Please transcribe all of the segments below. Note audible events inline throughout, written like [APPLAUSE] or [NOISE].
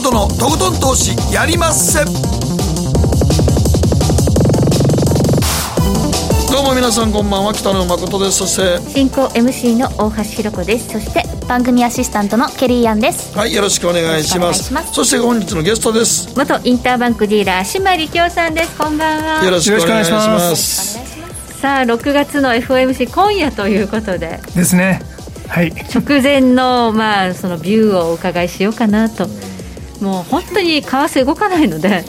誠のとことん投資やりまっせ。どうも皆さんこんばんは北野誠です。そして進行 MC の大橋ひろ子です。そして番組アシスタントのケリーアンです。はいよろしくお願いします。そして本日のゲストです。元インターバンクディーラー島力夫さんです。こんばんは。よろしくお願いします。さあ6月の FOMC 今夜ということで。ですね。はい。直前のまあそのビューをお伺いしようかなともう本当に為替動かないので。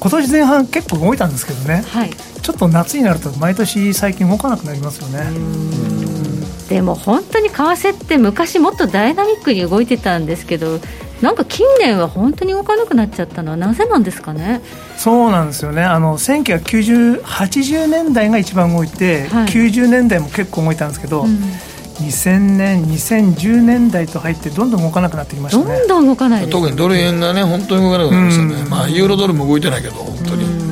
今年前半結構動いたんですけどね、はい、ちょっと夏になると毎年最近動かなくなりますよね。でも本当に為替って昔もっとダイナミックに動いてたんですけどなんか近年は本当に動かなくなっちゃったのはなぜなんですかね？そうなんですよね。あの1990、80年代が一番動いて、はい、90年代も結構動いたんですけど、うん、2000年、2010年代と入ってどんどん動かなくなってきましたね。どんどん動かない、ね、特にドル円がね本当に動かなくなりましたね、うん、まあ、ユーロドルも動いてないけど本当に。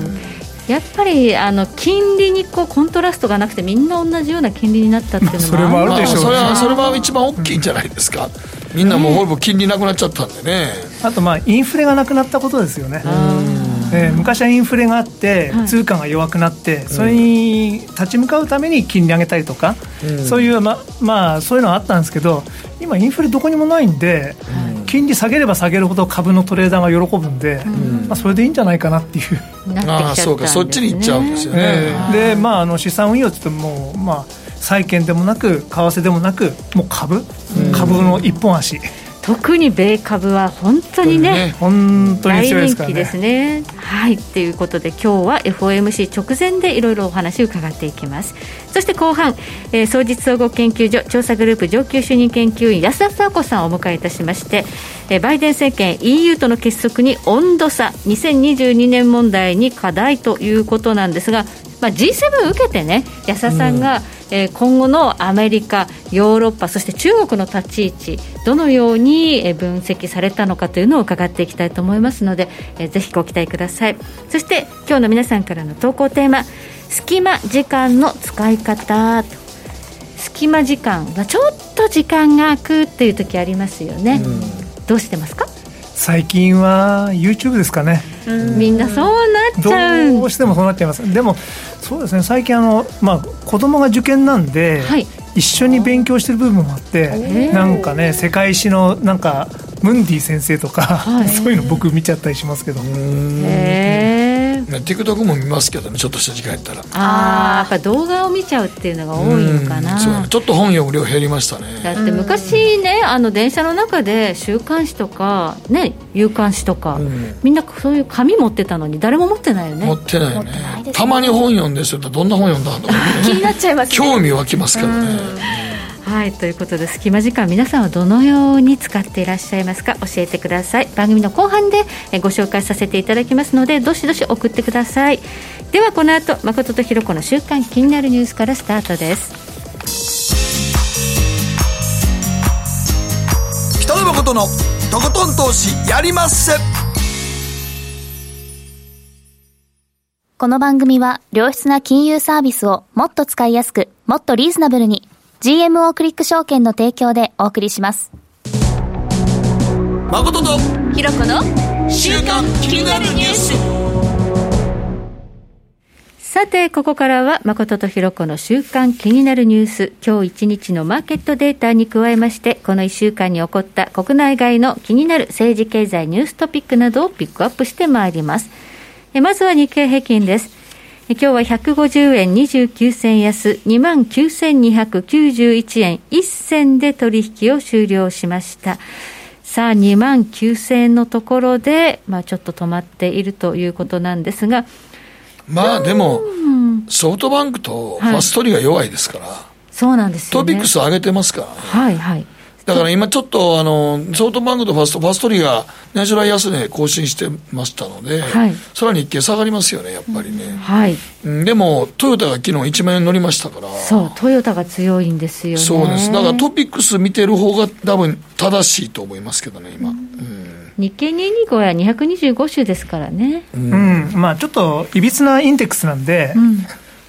やっぱりあの金利にこうコントラストがなくてみんな同じような金利になったっていうのもそれもあるでしょう、ね、それはそれは一番大きいんじゃないですか。みんなもうほぼ金利なくなっちゃったんでね、あとまあインフレがなくなったことですよねえー、昔はインフレがあって通貨が弱くなって、はい、それに立ち向かうために金利上げたりとか、うん、そういうままあそういうのはあったんですけど今インフレどこにもないんで、はい、金利下げれば下げるほど株のトレーダーが喜ぶんで、うん、まあ、それでいいんじゃないかなっていう。ああそうかそっちに行っちゃうんですよね。えー、でまああの資産運用って言ってもまあ債券でもなく為替でもなくもう株、株の一本足。特に米株は本当にね、本当にね。大人気ですね。はい、ということで今日は FOMC 直前でいろいろお話を伺っていきます。そして後半、えー、総実総合研究所調査グループ上級主任研究員安田佐子さんをお迎えいたしまして、えー、バイデン政権 EU との結束に温度差2022年問題に課題ということなんですが、まあ、G7 受けてね安田さんが、うんえー、今後のアメリカ、ヨーロッパ、そして中国の立ち位置、どのように分析されたのかというのを伺っていきたいと思いますので、えー、ぜひご期待ください。そして今日の皆さんからの投稿テーマ、隙間時間の使い方と。隙間時間はちょっと時間が空くっていう時ありますよね。うん、どうしてますか？最近は YouTube ですかね。みんなそうなっちゃうどうしてもそうなっちゃいます。でもそうですね。最近あの、まあ、子供が受験なんで、はい、一緒に勉強してる部分もあってなんかね世界史のなんかムンディ先生とか、はい、[LAUGHS] そういうの僕見ちゃったりしますけど。へえ TikTok も見ますけどねちょっとした時間やったら。ああやっぱ動画を見ちゃうっていうのが多いのかな。ちょっと本読む量減りましたね。だって昔ねあの電車の中で週刊誌とかね夕刊誌とか、うん、みんなそういう紙持ってたのに誰も持ってないよね。持ってないよね、ね、たまに本読んでるどんな本読んだんだろう、[LAUGHS] 気になっちゃいます、ね、興味湧きますけどね、はいということで隙間時間皆さんはどのように使っていらっしゃいますか？教えてください。番組の後半でご紹介させていただきますのでどしどし送ってください。ではこの後誠とひろ子の週刊気になるニュースからスタートです。北野誠のとことん投資やりまっせ。この番組は良質な金融サービスをもっと使いやすくもっとリーズナブルに GMO クリック証券の提供でお送りします。誠とひろこの週刊気になるニュース。さて、ここからは誠とひろこの週刊気になるニュース。今日一日のマーケットデータに加えまして、この一週間に起こった国内外の気になる政治経済ニューストピックなどをピックアップしてまいります。まずは日経平均です。今日は150円29銭安、29,291円1銭で取引を終了しました。さあ、2万9000円のところで、まあ、ちょっと止まっているということなんですが。まあ、でも、ソフトバンクとファストリが弱いですから。はい、そうなんですよ、ね、トピックス上げてますから、ね、はいはい。だから今ちょっとあのソフトバンクとファストファストリーが年初来安値更新してましたので、はい、さらに一見下がりますよねやっぱりね、うん、はいでもトヨタが昨日1万円乗りましたから。そうトヨタが強いんですよね。そうです。だからトピックス見てる方が多分正しいと思いますけどね今、うん、日経225は225種ですからね。うん、うん、まあちょっといびつなインデックスなんで、うん、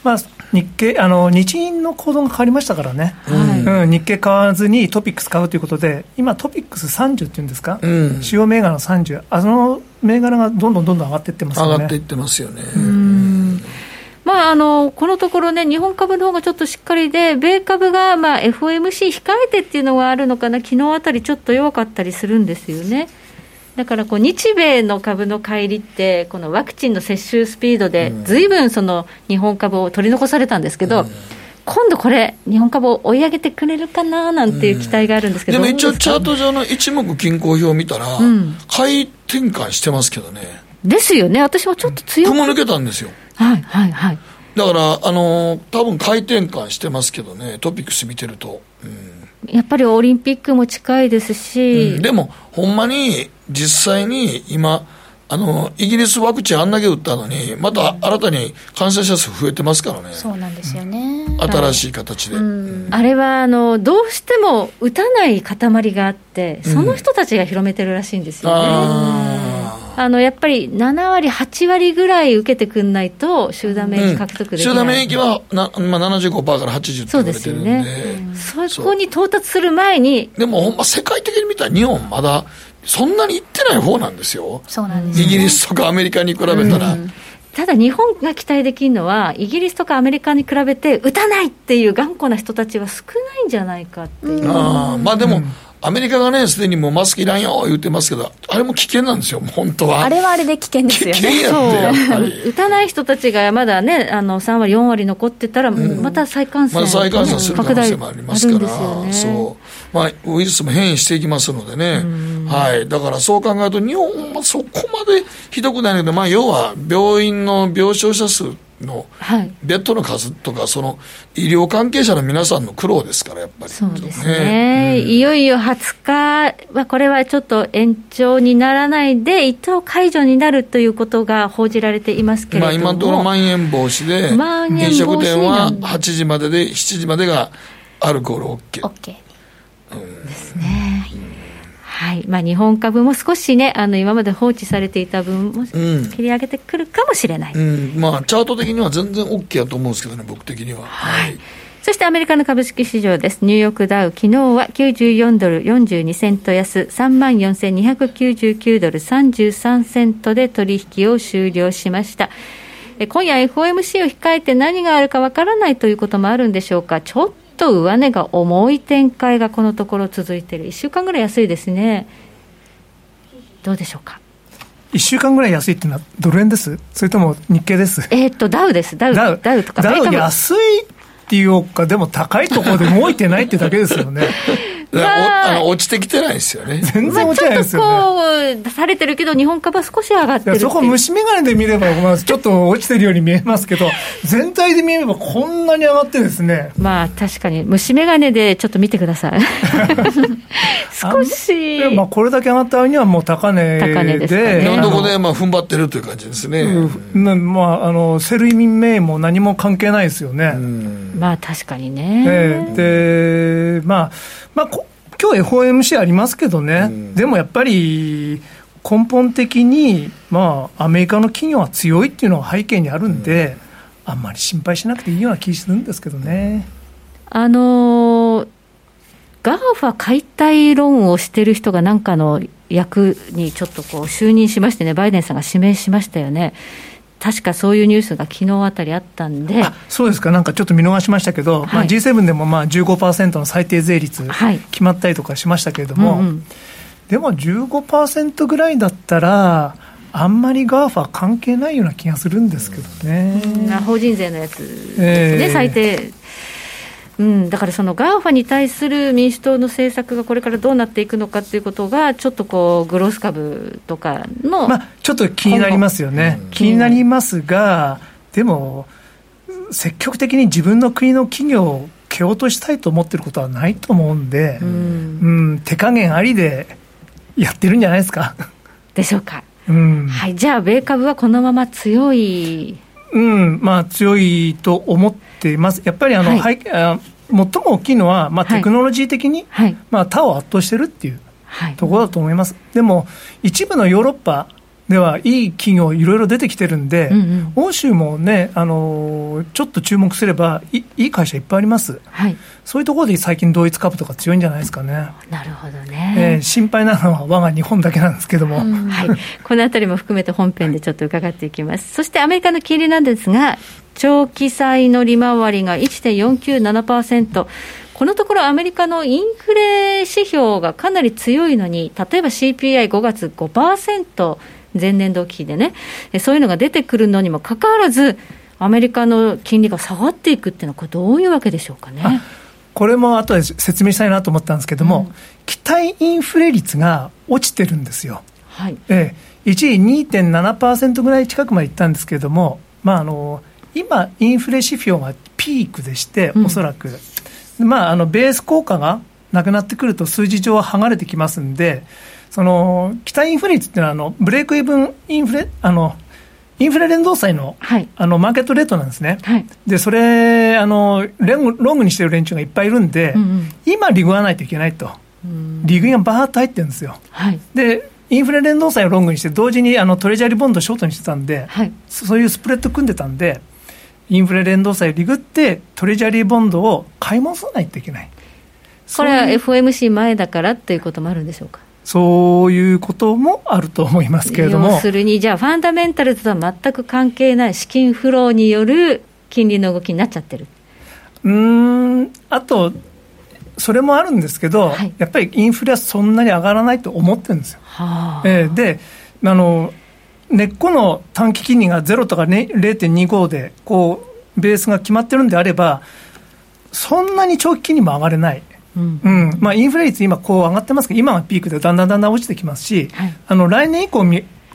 まあ日経あの日銀の行動が変わりましたからね、はい。うん、日経買わずにトピックス買うということで、今、トピックス30っていうんですか、うん、主要銘柄の30、あの銘柄がどんどんどんどん上がっていってますよね。上がっていってますよね。まあ、あのこのところね、日本株の方がちょっとしっかりで、米株がまあ FOMC 控えてっていうのがあるのかな、昨日あたりちょっと弱かったりするんですよね。だからこう日米の株の乖離って、このワクチンの接種スピードで、ずいぶんその日本株を取り残されたんですけど、今度これ、日本株を追い上げてくれるかななんていう期待があるんですけど、でも一応、チャート上の一目均衡表を見たら、買い転換してますけどね。ですよね、私もちょっと強く。雲抜けたんですよ。はいはいはい。だから、あのー、多分回転換してますけどね、トピックス見てると。うんやっぱりオリンピックも近いですし、うん、でも、ほんまに実際に今、あのイギリスワクチンあんだけ打ったのに、また新たに感染者数増えてますからね、そうなんですよね。新しい形で、はい。うん。あれはあのどうしても打たない塊があって、その人たちが広めてるらしいんですよね。あのやっぱり7割、8割ぐらい受けてくんないと、集団免疫獲得できない、うん、集団免疫はな、まあ、75%から80って言われてるんで、そうですよね、そこに到達する前に、でもほんま、世界的に見たら、日本、まだそんなにいってない方なんですよ、そうなんです、ね、イギリスとかアメリカに比べたら。うん。ただ日本が期待できるのは、イギリスとかアメリカに比べて、打たないっていう頑固な人たちは少ないんじゃないかっていう。あまあでも、うんアメリカがね、すでにもうマスクいらんよ言ってますけど、あれも危険なんですよ、本当は。あれはあれで危険ですよね。危険やって、やっぱり。打たない人たちがまだね、あの3割、4割残ってたら、また再感染、ま再感染する可能性もありますから、ね、そう。まあ、ウイルスも変異していきますのでね。はい。だからそう考えると、日本はそこまでひどくないけど、まあ、要は病院の病床者数のベッドの数とか、その医療関係者の皆さんの苦労ですから、やっぱり。そうですね、うん、いよいよ20日は、これはちょっと延長にならないで、一等解除になるということが報じられていますけれども、まあ、今のところまん延防止で、飲食店は8時までで、7時までがアルコール OK。OK、うん、ですね。はいまあ、日本株も少しね、あの今まで放置されていた分も切り上げてくるかもしれない、うんうん、まあ、チャート的には全然 OK やと思うんですけどね、僕的には。はい、はいそしてアメリカの株式市場です。ニューヨークダウ、昨日は94ドル42セント安、34,299ドル33セントで取引を終了しました。今夜 FOMC を控えて何があるかわからないということもあるんでしょうか。ちょっと上値が重い展開がこのところ続いている、1週間ぐらい安いですね、どうでしょうか？1週間ぐらい安いっていうのは、ドル円です？それとも日経です？えっと、ダウです、ダウ、ダウ。ダウとか、ダウ安いっていうか、でも高いところで動いてないってだけですよね。あの落ちてきてないですよね。全然落ちてないですよ、ね、まあ、ちょっとこう、出されてるけど、日本株は少し上がってるそこ、虫眼鏡で見れば、まあ、ちょっと落ちてるように見えますけど、[LAUGHS] 全体で見れば、こんなに上がってですね。まあ、確かに、虫眼鏡でちょっと見てください。[LAUGHS] 少し。まあ、これだけ上がったには、もう高値で。高値ですね。どんどこで、まあ、踏ん張ってるという感じですね。うん、まあ、あの、 Sell in May も何も関係ないですよね。まあ、確かにね。えー、で、まあ、まあ、今日 FOMC ありますけどね、うん、でもやっぱり根本的に、まあ、アメリカの企業は強いっていうのが背景にあるんで、うん、あんまり心配しなくていいような気するんですけどね。あのー、 GAFA 解体論をしてる人がなんかの役にちょっとこう就任しましてね、バイデンさんが指名しましたよね。確かそういうニュースが昨日あたりあったんで。そうですか、なんかちょっと見逃しましたけど、はい。まあ、G7 でもまあ15%の最低税率、決まったりとかしましたけれども、うん。うん、でも15%ぐらいだったら、あんまり GAFA 関係ないような気がするんですけどね。法人税のやつですね、えー、最低うん、だからその GAFA に対する民主党の政策がこれからどうなっていくのかということが、ちょっとこうグロース株とかの、まあ、ちょっと気になりますよね、気になりますが、でも、積極的に自分の国の企業を蹴落としたいと思ってることはないと思うんで、うん、うん、手加減ありでやってるんじゃないですか。でしょうか。うん、はい、じゃあ、米株はこのまま強い。うん、まあ、強いと思っています。やっぱりあの、はい、あ最も大きいのは、まあ、テクノロジー的に、まあ、他を圧倒してるっていうところだと思います。でも、一部のヨーロッパではいい企業いろいろ出てきてるんで、うんうん、欧州もね、あのちょっと注目すればいいい会社いっぱいあります、はい、そういうところで最近同一株とか強いんじゃないですかね。なるほどね、えー、心配なのは我が日本だけなんですけども、うん、はい、このあたりも含めて本編でちょっと伺っていきます。そしてアメリカの金利なんですが、長期債の利回りが1.497%。このところアメリカのインフレ指標がかなり強いのに、例えば CPI5 月5%、前年度期でね、そういうのが出てくるのにもかかわらず、アメリカの金利が下がっていくっていうのは、これ、どういうわけでしょうかね。これも後で説明したいなと思ったんですけども、うん、期待インフレ率が落ちてるんですよ。はい。ええ、一時2.7%ぐらい近くまでいったんですけれども、まあ、あの今、インフレ指標がピークでして、おそらく、うん、まあ、あのベース効果がなくなってくると、数字上は剥がれてきますんで、その期待インフレ率っていうのはあの、ブレイクイブンインフレ、あのインフレ連動債のはい、あのマーケットレートなんですね、はい、でそれあのロング、ロングにしてる連中がいっぱいいるんで、うんうん、今、利食わないといけないと、利食いがばーっと入ってるんですよ。はい、でインフレ連動債をロングにして、同時にあのトレジャーリボンドショートにしてたんで、はい、そういうスプレッド組んでたんで、インフレ連動債を利食って、トレジャーリーボンドを買い戻さないといけない。これは FOMC 前だからっていうこともあるんでしょうか？そういうこともあると思いますけれども。要するに、じゃあ、ファンダメンタルズとは全く関係ない資金フローによる金利の動きになっちゃってるうんあと、それもあるんですけど、はい、やっぱりインフレはそんなに上がらないと思ってるんですよ。はあ、えー、であの、根っこの短期金利が0とか、ね、0.25でこうベースが決まってるんであれば、そんなに長期金利も上がれない。うん。まあ、インフレ率、今、こう上がってますけど、今がピークでだんだんだんだん落ちてきますし、はい、あの来年以降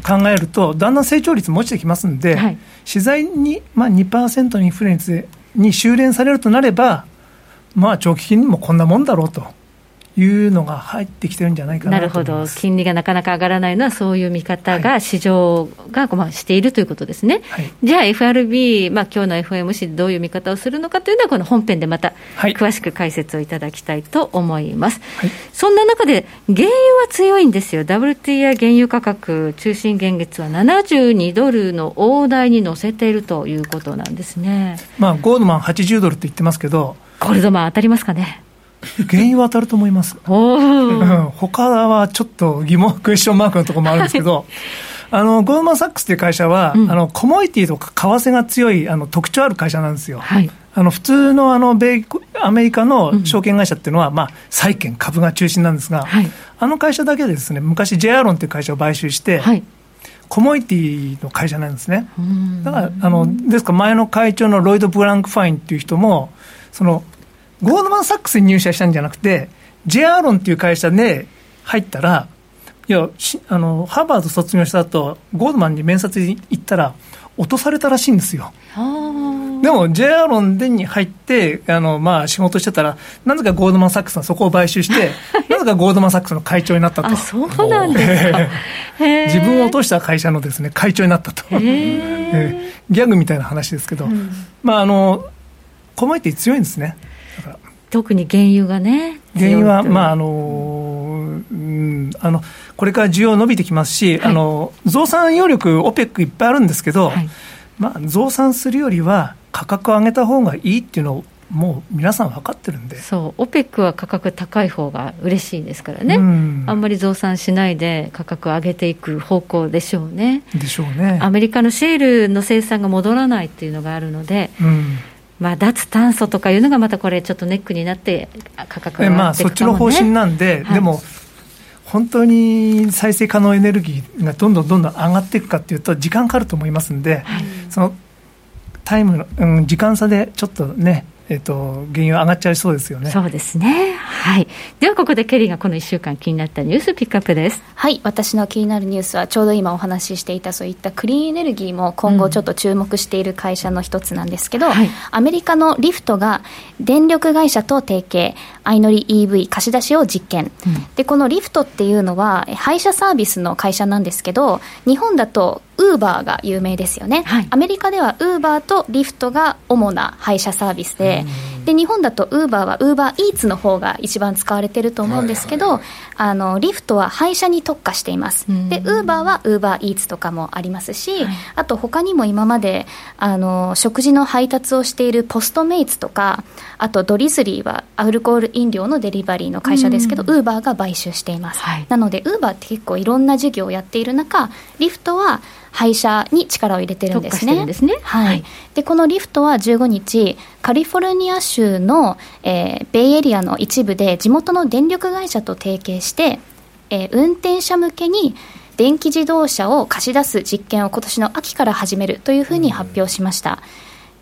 考えると、だんだん成長率も落ちてきますんで、はい、資材に、まあ、2%のインフレ率に修練されるとなれば、まあ、長期金利もこんなもんだろうと。いうのが入ってきてるんじゃないかななるほど、金利がなかなか上がらないのは、そういう見方が市場がまあしているということですね。はい、じゃあ、FRB、まあ今日の FOMC どういう見方をするのかというのは、この本編でまた詳しく解説をいただきたいと思います。はい、そんな中で、原油は強いんですよ、WTI 原油価格、中心現月は72ドルの大台に乗せているということなんですね。まあ、ゴールドマン80ドルって言ってますけど、ゴールドマン当たりますかね。原因は当たると思います。[LAUGHS] うん、他はちょっと疑問、クエスチョンマークのところもあるんですけど、はい、あのゴールマン・サックスという会社は、うん、あのコモディティとか為替が強いあの特徴ある会社なんですよ。はい、あの普通のあの米アメリカの証券会社っていうのは、うん、まあ、債券、株が中心なんですが、はい、あの会社だけですね、昔、J アロンという会社を買収して、はい、コモディティの会社なんですね。だからあのですから前の会長のロイド・ブランク・ファインっていう人も、そのゴールドマン・サックスに入社したんじゃなくて、ジェアーロンっていう会社で入ったら、いや、あの、ハーバード卒業した後、ゴールドマンに面接に行ったら、落とされたらしいんですよ。でも、J アロンでに入って、あの、まあ、仕事してたら、なぜかゴールドマン・サックスがそこを買収して、[LAUGHS] なぜかゴールドマン・サックスの会長になったと。あ、そうなんですか。自分を落とした会社のですね、会長になったと。えー、ギャグみたいな話ですけど、うん、まあ、あの、コマイティ強いんですね。特に原油がね。原油は、まああのうん、あのこれから需要伸びてきますし、はい、あの増産余力、OPEC いっぱいあるんですけど、はい、まあ、増産するよりは価格を上げた方がいいっていうのをもう皆さん分かってるんで。そう、OPEC は価格高い方が嬉しいですからね、うん、あんまり増産しないで価格を上げていく方向でしょうね。でしょうね。アメリカのシェールの生産が戻らないっていうのがあるので、うんまあ、脱炭素とかいうのがまたこれ、ちょっとネックになって、価格がまあ、そっちの方針なんで、はい、でも、本当に再生可能エネルギーがどんどんどんどん上がっていくかっていうと、時間かかると思いますんで、はい、そのタイムの、うん、時間差でちょっとね、えっと、原油上がっちゃいそうですよね。そうですね。はい。では、ここでケリーがこの1週間気になったニュースピックアップです。はい。私の気になるニュースは、ちょうど今お話ししていた、そういったクリーンエネルギーも今後ちょっと注目している会社の一つなんですけど、うんはい、アメリカのリフトが電力会社と提携、相乗り EV 貸し出しを実験、うん、で、このリフトっていうのは、配車サービスの会社なんですけど、日本だとウーバーが有名ですよね、はい、アメリカではウーバーとリフトが主な配車サービスで、で日本だとウーバーはウーバーイーツの方が一番使われてると思うんですけど、はいはい、あのリフトは配車に特化しています、でウーバーはウーバーイーツとかもありますし、はい、あと他にも今まであの食事の配達をしているポストメイツとかあとドリズリーはアルコール飲料のデリバリーの会社ですけど、ウーバーが買収しています、はい、なのでウーバーって結構いろんな事業をやっている中リフトは配車に力を入れてるんですね。すね。はい、はい、でこのリフトは15日、カリフォルニア州の、えー、ベイエリアの一部で地元の電力会社と提携して、えー、運転者向けに電気自動車を貸し出す実験を今年の秋から始めるというふうに発表しました。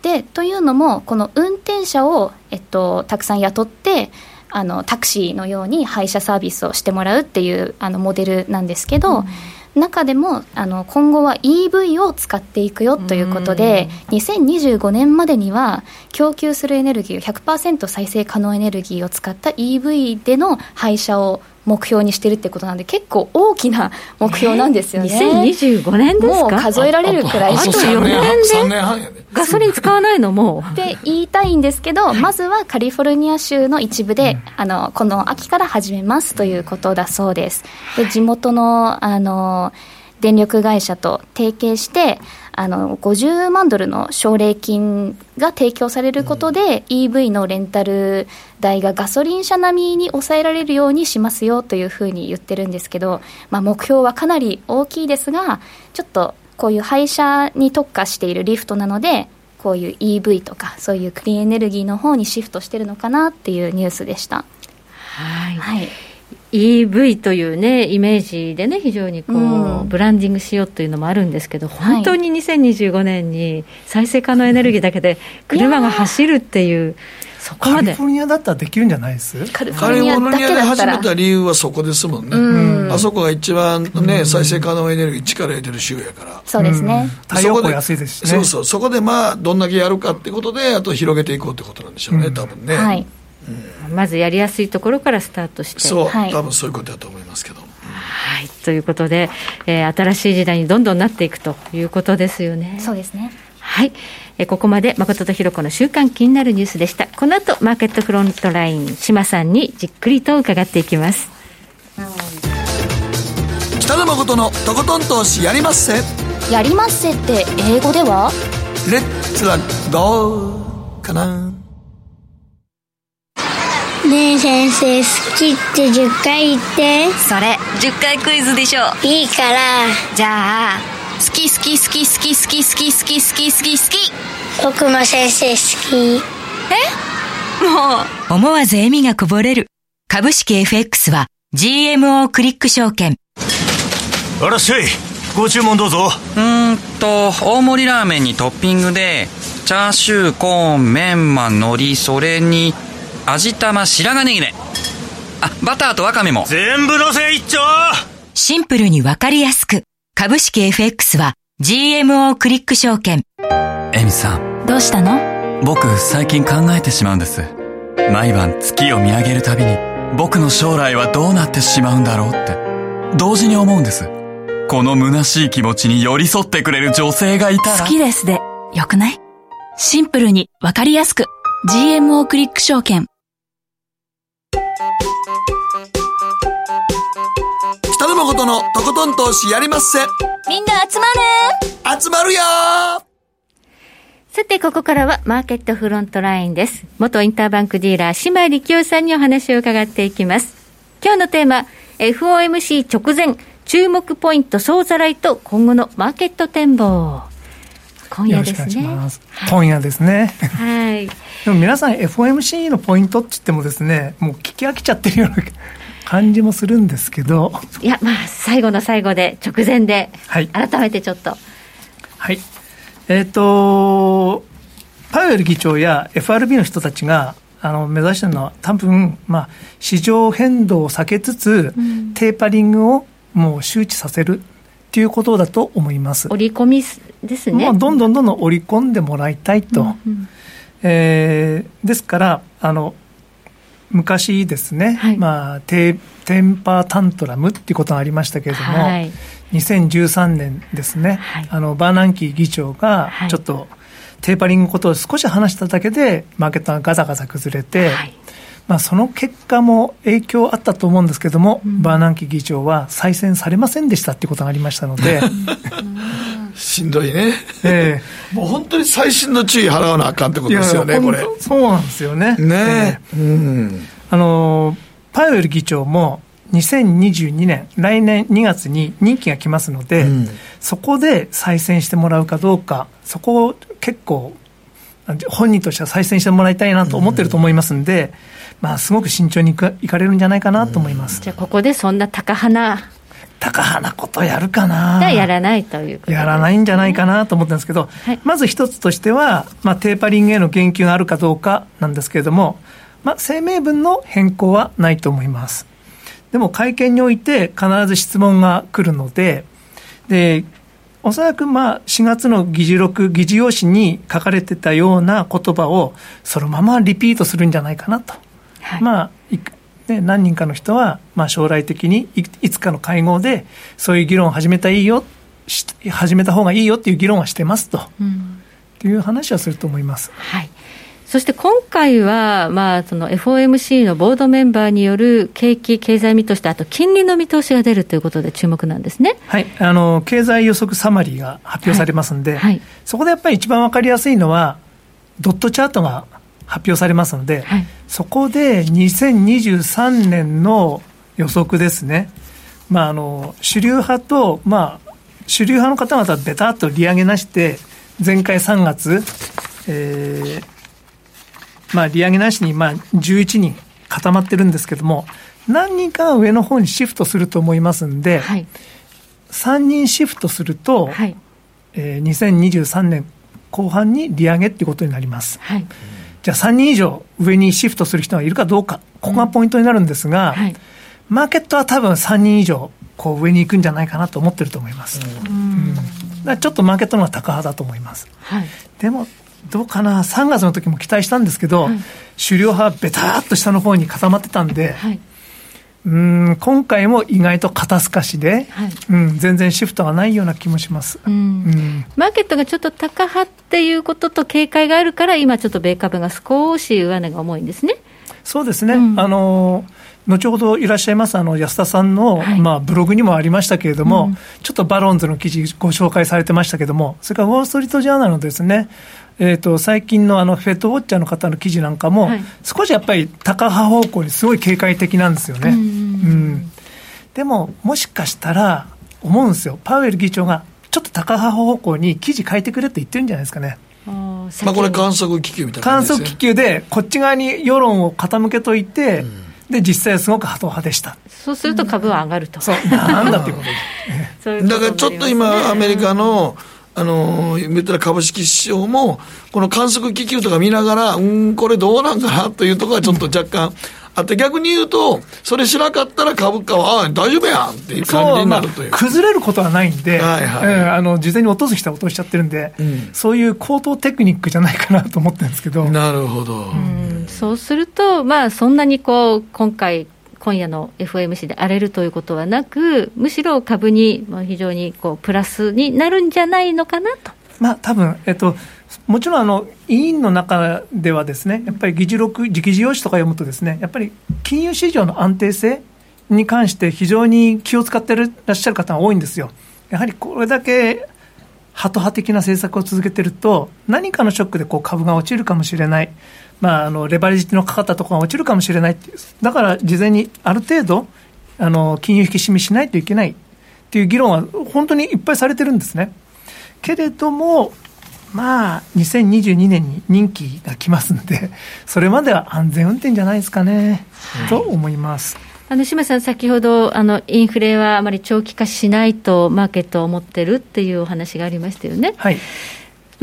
でというのも、この運転者を、えっと、たくさん雇って、あのタクシーのように配車サービスをしてもらうっていうあのモデルなんですけど、うん中でもあの今後は EV を使っていくよということで、2025年までには供給するエネルギーを100%再生可能エネルギーを使った EV での廃車を目標にしてるってことなんで結構大きな目標なんですよね、えー、2025年ですか？もう数えられるくらい。あと4年。で？ガソリン使わないの？もって言いたいんですけど、まずはカリフォルニア州の一部で、あのこの秋から始めますということだそうです。で地元のあの電力会社と提携してあの50万ドルの奨励金が提供されることで、うん、EV のレンタル代がガソリン車並みに抑えられるようにしますよというふうに言ってるんですけど、まあ、目標はかなり大きいですがちょっとこういう廃車に特化しているリフトなのでこういう EV とかそういうクリーンエネルギーの方にシフトしてるのかなっていうニュースでした。はい、はい EV というね、イメージでね、非常にこう、うん、ブランディングしようというのもあるんですけど、本当に2025年に再生可能エネルギーだけで車が走るっていう。そこまで。カリフォルニアだったらできるんじゃないです？カリフォルニアで始めた理由はそこですもんね、うん、あそこが一番ね、再生可能エネルギー力入れてる州やから。そうですね、太陽光安いですしね。そうそう。そこでまあどんだけやるかってことであと広げていこうってことなんでしょうね、多分ね。はいまずやりやすいところからスタートしてそう、はい、多分そういうことだと思いますけど。はい、ということで、えー、新しい時代にどんどんなっていくということですよね。そうですね。はい、えー、ここまで誠とひろ子の週間気になるニュースでした。この後マーケットフロントライン島さんにじっくりと伺っていきます。北野誠のとことん投資やりまっせ。やりまっせって英語では？レッツラゴーかな。ねえ先生好きって10回言って。それ10回クイズでしょいいから。じゃあ好き好き好き好き好き好き好き好き好き好き。僕も先生好き。え？もう。思わず笑みがこぼれる。株式 FX は GMO クリック証券。あらっしゃい。ご注文どうぞ。うんと大盛りラーメンにトッピングでチャーシューコーンメンマ海苔それに味玉白髪ネギね。あバターとワカメも。全部のせ一丁。シンプルにわかりやすく。株式 FX は GMO クリック証券。エミさん。どうしたの？僕最近考えてしまうんです。毎晩月を見上げるたびに僕の将来はどうなってしまうんだろうって。同時に思うんです。この虚しい気持ちに寄り添ってくれる女性がいたら。好きですで。よくない？シンプルにわかりやすく。GMO クリック証券北野誠のとことん投資やりまっせ。みんな集まる集まるよさて、ここからはマーケットフロントラインです。元インターバンクディーラー、島力夫さんにお話を伺っていきます。今日のテーマ、FOMC 直前、注目ポイント総ざらいと今後のマーケット展望。今夜ですね。今夜ですね。はい。[LAUGHS] でも皆さん FOMC のポイントって言ってもですね、もう聞き飽きちゃってるような感じもするんですけど。いやまあ最後の最後で直前で、はい、改めてちょっと。はい。えっ、ー、とパウエル議長や FRB の人たちがあの目指してるのは多分、まあ、市場変動を避けつつ、うん、テーパリングをもう周知させるっていうことだと思います。織り込みですね、まあ、どんどんどんどん織り込んでもらいたいと、うんうん、えー、ですからあの昔ですね、はい、まあ、テテンパータントラムっていうことがありましたけれども、はい、2013年ですね、はい、あのバーナンキー議長がちょっとテーパリングのことを少し話しただけで、マーケットがガザガザ崩れて、はい、まあ、その結果も影響あったと思うんですけれども、うん、バーナンキ議長は再選されませんでしたっていうことがありましたので。[LAUGHS] しんどいね、えー、[LAUGHS] もう本当に細心の注意払わなあかんってことですよね、これ。そうなんですよね。ね、え。ー、うん、あのパウエル議長も2022年、来年2月に任期が来ますので、うん、そこで再選してもらうかどうか、そこを結構、本人としては再選してもらいたいなと思ってると思いますんで、うん、まあ、すごく慎重にいかれるんじゃないかなと思います、うん、じゃあ、ここでそんな高花高派なことやるかな。やらないというやらないんじゃないかなと思ってるんですけど、はい、まず一つとしては、まあ、テーパリングへの言及があるかどうかなんですけれども、まあ、声明文の変更はないと思います。でも会見において必ず質問が来るので、で、おそらくまあ4月の議事録、議事要旨に書かれてたような言葉をそのままリピートするんじゃないかなと。はい、まあ、ね、何人かの人は、まあ、将来的にいいつかの会合で、そういう議論を始めたいいよ、始めた方がいいよっていう議論はしてますと、うん、っていう話はすると思います。はい。そして今回は、まあ、その FOMC のボードメンバーによる景気、経済見通しと、あと金利の見通しが出るということで注目なんですね、はい、あの経済予測サマリーが発表されますんで、はい。はい、そこでやっぱり一番分かりやすいのは、ドットチャートが発表されますので、はい、そこで2023年の予測ですね、まあ、あの主流派と、まあ、主流派の方々はべたっと利上げなして、前回3月、えーまあ、利上げなしにまあ11人固まってるんですけども、何人かが上の方にシフトすると思いますんで、はい、3人シフトすると、はい、えー、2023年後半に利上げっていうことになります。はいじゃあ3人以上上にシフトする人がいるかどうか、ここがポイントになるんですが、うん。はい、マーケットは多分3人以上こう上に行くんじゃないかなと思ってると思います。うん。うん、ちょっとマーケットの方が高派だと思います。はい、でもどうかな、3月の時も期待したんですけど、はい、主流派はべたっと下の方に固まってたんで、はい、うん今回も意外と肩透かしで、はい、うん、全然シフトがないような気もします、うん、うん、マーケットがちょっと高派っていうことと警戒があるから、今、ちょっと米株が少し上値が重いんですね。そうですね、うん、あの後ほどいらっしゃいますあの安田さんの、はい、まあ、ブログにもありましたけれども、うん、ちょっとバロンズの記事、ご紹介されてましたけれども、それからウォール・ストリート・ジャーナルのですね、えーと、最近のあのフェットウォッチャーの方の記事なんかも、はい、少しやっぱり高派方向にすごい警戒的なんですよね。うん、うん、でも、もしかしたら、思うんですよ、パウエル議長がちょっと高派方向に記事書いてくれって言ってるんじゃないですかね。まあ、これ、観測気球みたいな、ね、観測気球で、こっち側に世論を傾けといて、うん、で実際はすごくハト派でした。そうすると株は上がると、そう。なんだって [LAUGHS] いうことでだからちょっと今、アメリカのあの、言ったら株式市場も、この観測気球とか見ながら、うん、これどうなんかなというところがちょっと若干、あって逆に言うと、それしなかったら株価は、あ大丈夫やんっていう感じになるという。まあ、崩れることはないんで、はいはいえー、あの事前に落とす人は落としちゃってるんで、うん、そういう高等テクニックじゃないかなと思ってるんですけど。なるほど。うん、そうすると、まあ、そんなにこう、今回、今夜の FOMC で荒れるということはなく、むしろ株に非常にこうプラスになるんじゃないのかなと。まあ多分えっともちろんあの委員の中ではですねやっぱり議事録議事要旨とか読むとですねやっぱり金融市場の安定性に関して非常に気を使ってらっしゃる方が多いんですよ。やはりこれだけハト派的な政策を続けてると何かのショックでこう株が落ちるかもしれないまあ、あのレバレッジのかかったところが落ちるかもしれないだから事前にある程度あの金融引き締めしないといけないっていう議論は本当にいっぱいされてるんですね。けれども、まあ、2022年に任期が来ますので、[LAUGHS] それまでは安全運転じゃないですかね、はい、と思います。あの島さん、先ほどあのインフレはあまり長期化しないとマーケットを思ってるっていうお話がありましたよね。はい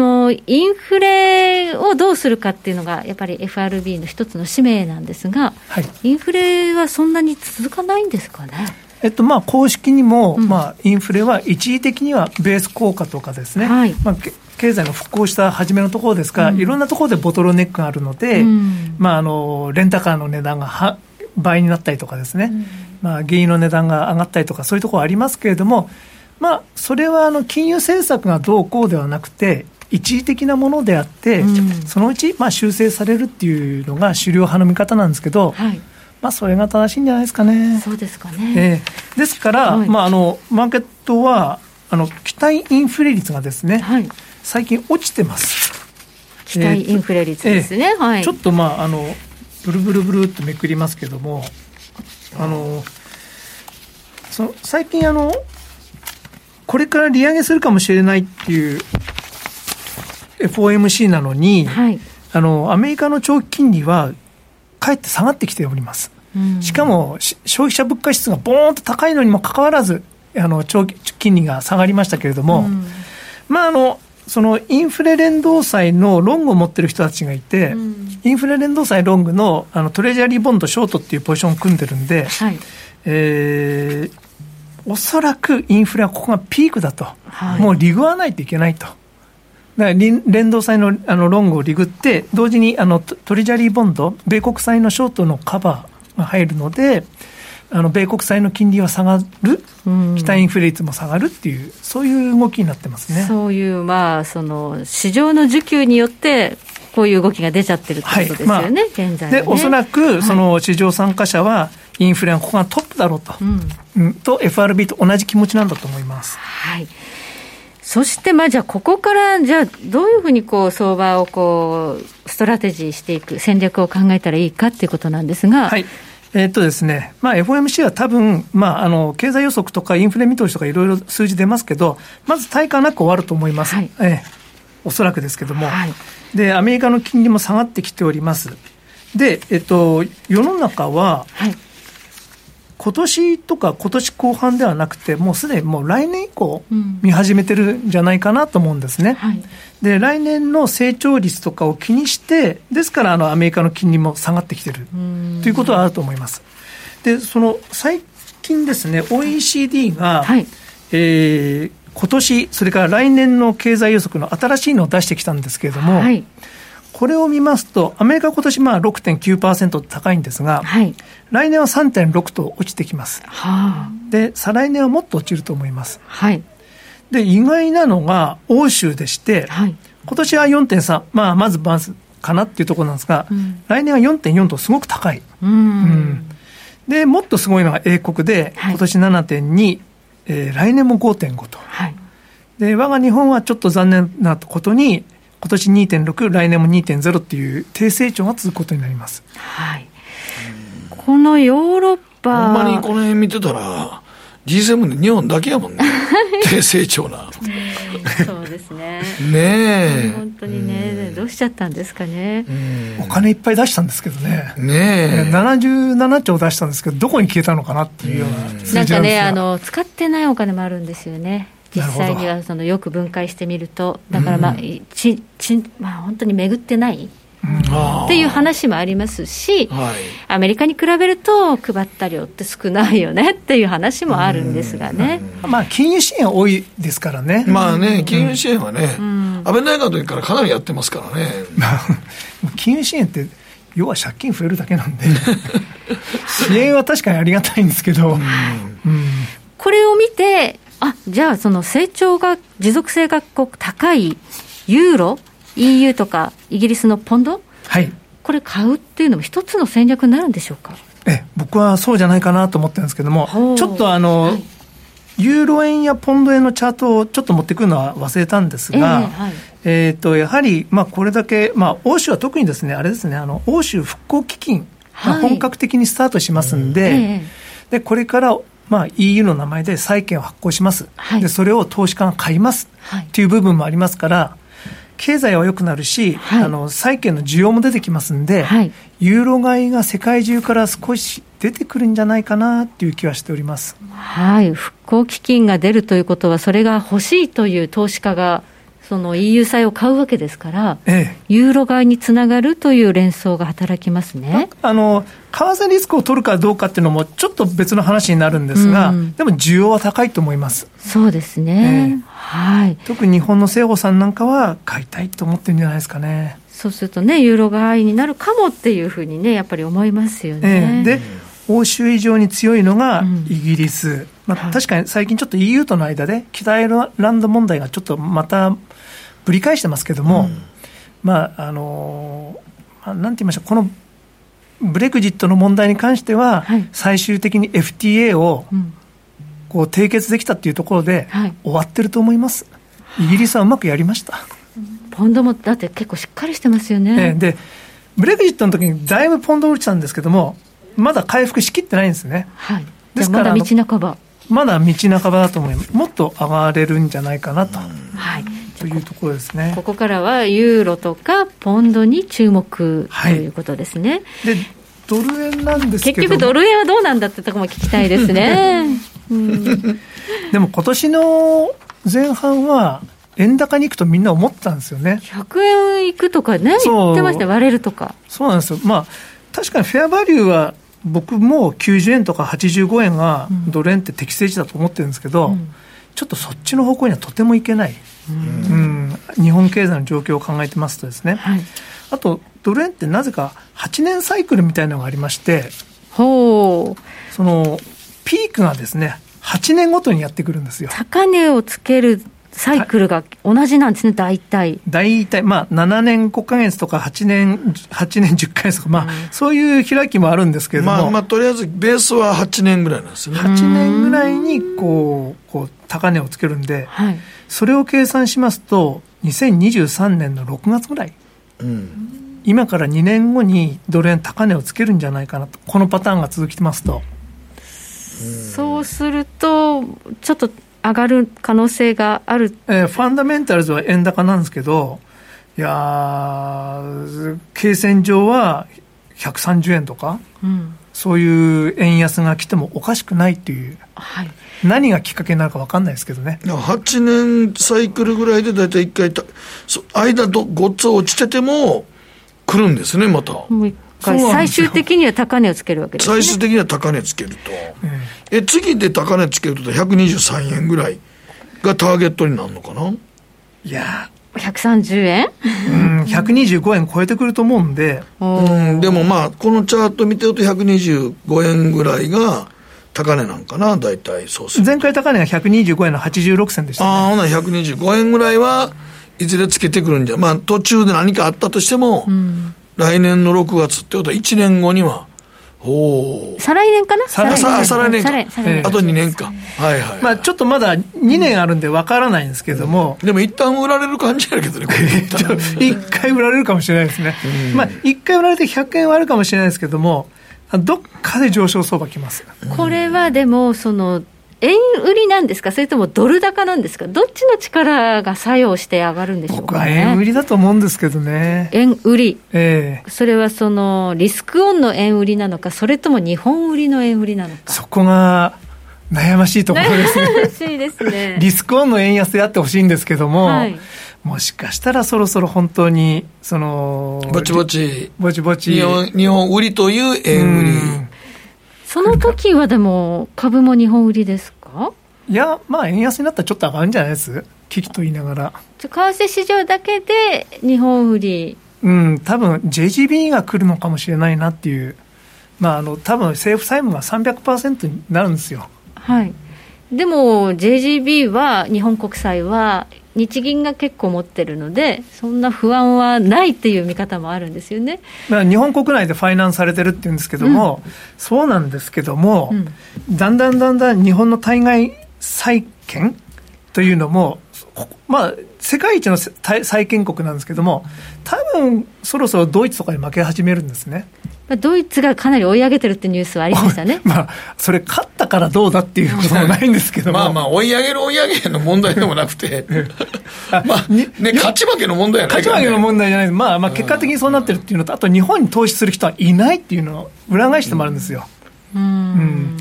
のインフレをどうするかっていうのが、やっぱり FRB の一つの使命なんですが、はい、インフレはそんなに続かないんですかね？えっとまあ、公式にも、うん、まあ、インフレは一時的にはベース効果とかですね、はい、まあ、経済の復興した初めのところですから、うん、いろんなところでボトルネックがあるので、うん、まあ、あのレンタカーの値段がは倍になったりとかですね、まあ、原油の値段が上がったりとか、そういうところありますけれども、まあ、それはあの金融政策がどうこうではなくて、一時的なものであって、そのうちまあ修正されるっていうのが主流派の見方なんですけど、はい、まあ、それが正しいんじゃないですかね。そうですかね。えーですから、はいまあ、あのマーケットはあの期待インフレ率がですね、はい、最近落ちてます。期待インフレ率ですね。はい。ちょっとまああのブルブルブルっとめくりますけども、あのその最近あのこれから利上げするかもしれないっていう FOMC なのに、はい、あのアメリカの長期金利はかえって下がってきております。しかもし消費者物価指数がボーンと高いのにもかかわらずあの長期金利が下がりましたけれども、まああのそのインフレ連動債のロングを持ってる人たちがいて、インフレ連動債ロングのあのトレジャリーボンドショートっていうポジションを組んでるんで、はい、えーおそらくインフレはここがピークだと、はい。もうリグわないといけないと。だから連連動債のあのロングをリグって、同時にあのトトレジャリーボンド、米国債のショートのカバーが入るので、あの米国債の金利は下がる、期待インフレ率も下がるっていう、そういう動きになってますね。そういう、まあ、その市場の需給によって、こういう動きが出ちゃってるってことですよね、まあ現在はねで、おそらくその市場参加者は、インフレはここがトップだろうと、うんと FRB と同じ気持ちなんだと思います。はいそして、まあ、じゃあ、ここから、じゃあ、どういうふうにこう相場をこうストラテジーしていく、戦略を考えたらいいかっていうことなんですが、はい。えーっとですね。まあ、FOMC は多分、まああの経済予測とかインフレ見通しとかいろいろ数字出ますけど、まず対価なく終わると思います、はい。ええ。おそらくですけども、はい。で、アメリカの金利も下がってきております。で、えっと、世の中は、はい今年とか今年後半ではなくて、もうすでにもう来年以降うん。見始めてるんじゃないかなと思うんですね。はい。で、来年の成長率とかを気にして、ですからあのアメリカの金利も下がってきてるということはあると思います。で、その最近ですね、OECD が、はい。えー今年、それから来年の経済予測の新しいのを出してきたんですけれども、はいこれを見ますと、アメリカ今年まあ6.9%と高いんですが、はい。来年は3.6と落ちてきます。はあ。で、再来年はもっと落ちると思います。はい。で、意外なのが欧州でして、はい。今年は4.3、まあ、まずまずかなっていうところなんですが、ん。来年は4.4とすごく高い。うん。うん。で、もっとすごいのが英国で、はい。今年7.2、えー来年も5.5と。はい。で、我が日本はちょっと残念なことに、今年2.6、来年も2.0っていう低成長が続くことになります。はいこのヨーロッパほんまにこの辺見てたら、G7 で日本だけやもんね。[LAUGHS] 低成長な。そうですねね本当にねどうしちゃったんですかねえ。お金いっぱい出したんですけどね。うんねえ。77兆出したんですけど、どこに消えたのかなっていうようななんかね、あの使ってないお金もあるんですよね、実際にはそのよく分解してみると、だから、まあちちまあ、本当に巡ってないあっていう話もありますし、あはい。アメリカに比べると、配った量って少ないよねっていう話もあるんですがね。まあ、金融支援多いですからね。まあね、金融支援はね、安倍内閣の時からかなりやってますからね。[LAUGHS] 金融支援って、要は借金増えるだけなんで、[LAUGHS] 支援は確かにありがたいんですけど、うん。これを見て、あじゃあ、その成長が、持続性が高いユーロ、EU とかイギリスのポンド、はい。これ買うっていうのも一つの戦略になるんでしょうか？え僕はそうじゃないかなと思ってるんですけども、ちょっとあの、はい。ユーロ円やポンド円のチャートをちょっと持ってくるのは忘れたんですが、ええはい。えーとやはり、まあ、これだけ、まあ、欧州は特にですね、あれですね、あの欧州復興基金がはい。本格的にスタートしますんで、ええ。でこれから、まあ、EU の名前で債券を発行します、はい。でそれを投資家が買います。はい。っていう部分もありますから、経済は良くなるし、はい。あの債券の需要も出てきますんで、はい。ユーロ買いが世界中から少し出てくるんじゃないかなっていう気はしております。はい、復興基金が出るということは、それが欲しいという投資家が、その EU 債を買うわけですから、ええユーロ買いにつながるという連想が働きますね。あの為替リスクを取るかどうかっていうのもちょっと別の話になるんですが、うんでも需要は高いと思います。そうですね。ええはい。特に日本の西郷さんなんかは買いたいと思ってるんじゃないですかね。そうするとね、ユーロ買いになるかもっていうふうにね、やっぱり思いますよえね。えで、欧州以上に強いのがうんイギリス、まあ、はい確かに最近ちょっと EU との間で北アイルランド問題がちょっとまたぶり返してますけども、うん、まああのまあ、なんて言いましょう、このブレグジットの問題に関しては、はい、最終的に FTA をこう締結できたっていうところで、終わってると思います、イギリスはうまくやりました。ポンドもだって結構しっかりしてますよね。でブレグジットの時にだいぶポンド落ちたんですけども、まだ回復しきってないんですね。はい、ですからまだ道半ば。まだ道半ばだと思います。もっと上がれるんじゃないかなと。はい。というところですね。ここからはユーロとかポンドに注目ということですね。で、ドル円なんですけど結局ドル円はどうなんだってところも聞きたいですね。うん、でも今年の前半は円高に行くとみんな思ったんですよね。100円いくとかね、言ってました、割れるとか。そうなんですよ。まあ、確かにフェアバリューは僕も90円とか85円がドル円って適正値だと思ってるんですけど、うん、ちょっとそっちの方向にはとてもいけない、うん、うん、日本経済の状況を考えてますとですね、はい、あとドル円ってなぜか8年サイクルみたいなのがありましてほう。そのピークがですね8年ごとにやってくるんですよ。高値をつけるサイクルが同じなんですね、大体。大体、まあ、7年5か月とか8年、8年10か月とか、まあ、そういう開きもあるんですけれども。まあ、まあ、とりあえず、ベースは8年ぐらいなんですね。8年ぐらいに、こう、こう、高値をつけるんで、はい、それを計算しますと、2023年の6月ぐらい。うん、今から2年後にドル円高値をつけるんじゃないかなと、このパターンが続きますと。そうすると、ちょっと上がる可能性がある、えー、ファンダメンタルズは円高なんですけど、いや経線上は130円とか、うん、そういう円安が来てもおかしくないっていう、はい、何がきっかけになるか分かんないですけどね。8年サイクルぐらいで大体1回た、間ど、ごっつ落ちてても来るんですね、また。もう最終的には高値をつけるわけです、ね、最終的には高値つけると。え、次で高値つけると123円ぐらいがターゲットになるのかな？いや130円？うん、125円超えてくると思うんで。うん、でもまあ、このチャート見てると125円ぐらいが、高値なんかな、大体。そうする前回高値が125円の86銭でした、ね、ああ、ほな125円ぐらいはいずれつけてくるんじゃ、まあ途中で何かあったとしても、うん、来年の6月ってことは1年後には、お再来年かな？再来年。あと2年か、はいはい、まあ、ちょっとまだ2年あるんで分からないんですけども、うん、でも一旦売られる感じやけどね、[LAUGHS] 一回売られるかもしれないですね、うん、まあ、一回売られて100円はあるかもしれないですけども、どっかで上昇相場きます。これはでもその円売りなんですか、それともドル高なんですか、どっちの力が作用して上がるんでしょうか、ね、僕は円売りだと思うんですけどね。円売り、えー、それはそのリスクオンの円売りなのか、それとも日本売りの円売りなのか？そこが悩ましいところですね。悩ましいですね。[LAUGHS] リスクオンの円安であってほしいんですけども、はい、もしかしたらそろそろ本当に、その、ぼちぼち、ぼちぼち日本、日本売りという円売り。その時はでも、株も日本売りですか？いや、まあ、円安になったらちょっと上がるんじゃないです？危機と言いながら。為替市場だけで日本売り。うん、多分 JGB が来るのかもしれないなっていう、まあ、あの多分政府債務が300%になるんですよ。はい、でも JGB は、日本国債は日銀が結構持ってるので、そんな不安はないっていう見方もあるんですよね。日本国内でファイナンスされてるっていうんですけども、うん、そうなんですけども、うん、だんだんだんだん日本の対外債券というのも、まあ、世界一の債権国なんですけども、多分そろそろドイツとかに負け始めるんですね。ドイツがかなり追い上げてるってニュースはありましたね。[LAUGHS] まあ、それ勝ったからどうだっていうこともないんですけど [LAUGHS] まあまあ、追い上げる追い上げの問題でもなくて、[LAUGHS] まあ、ね、勝ち負けの問題じゃない、勝ち負けの問題じゃない。まあまあ、結果的にそうなってるっていうのと、あと日本に投資する人はいないっていうのを裏返してもあるんですよ。うん。うん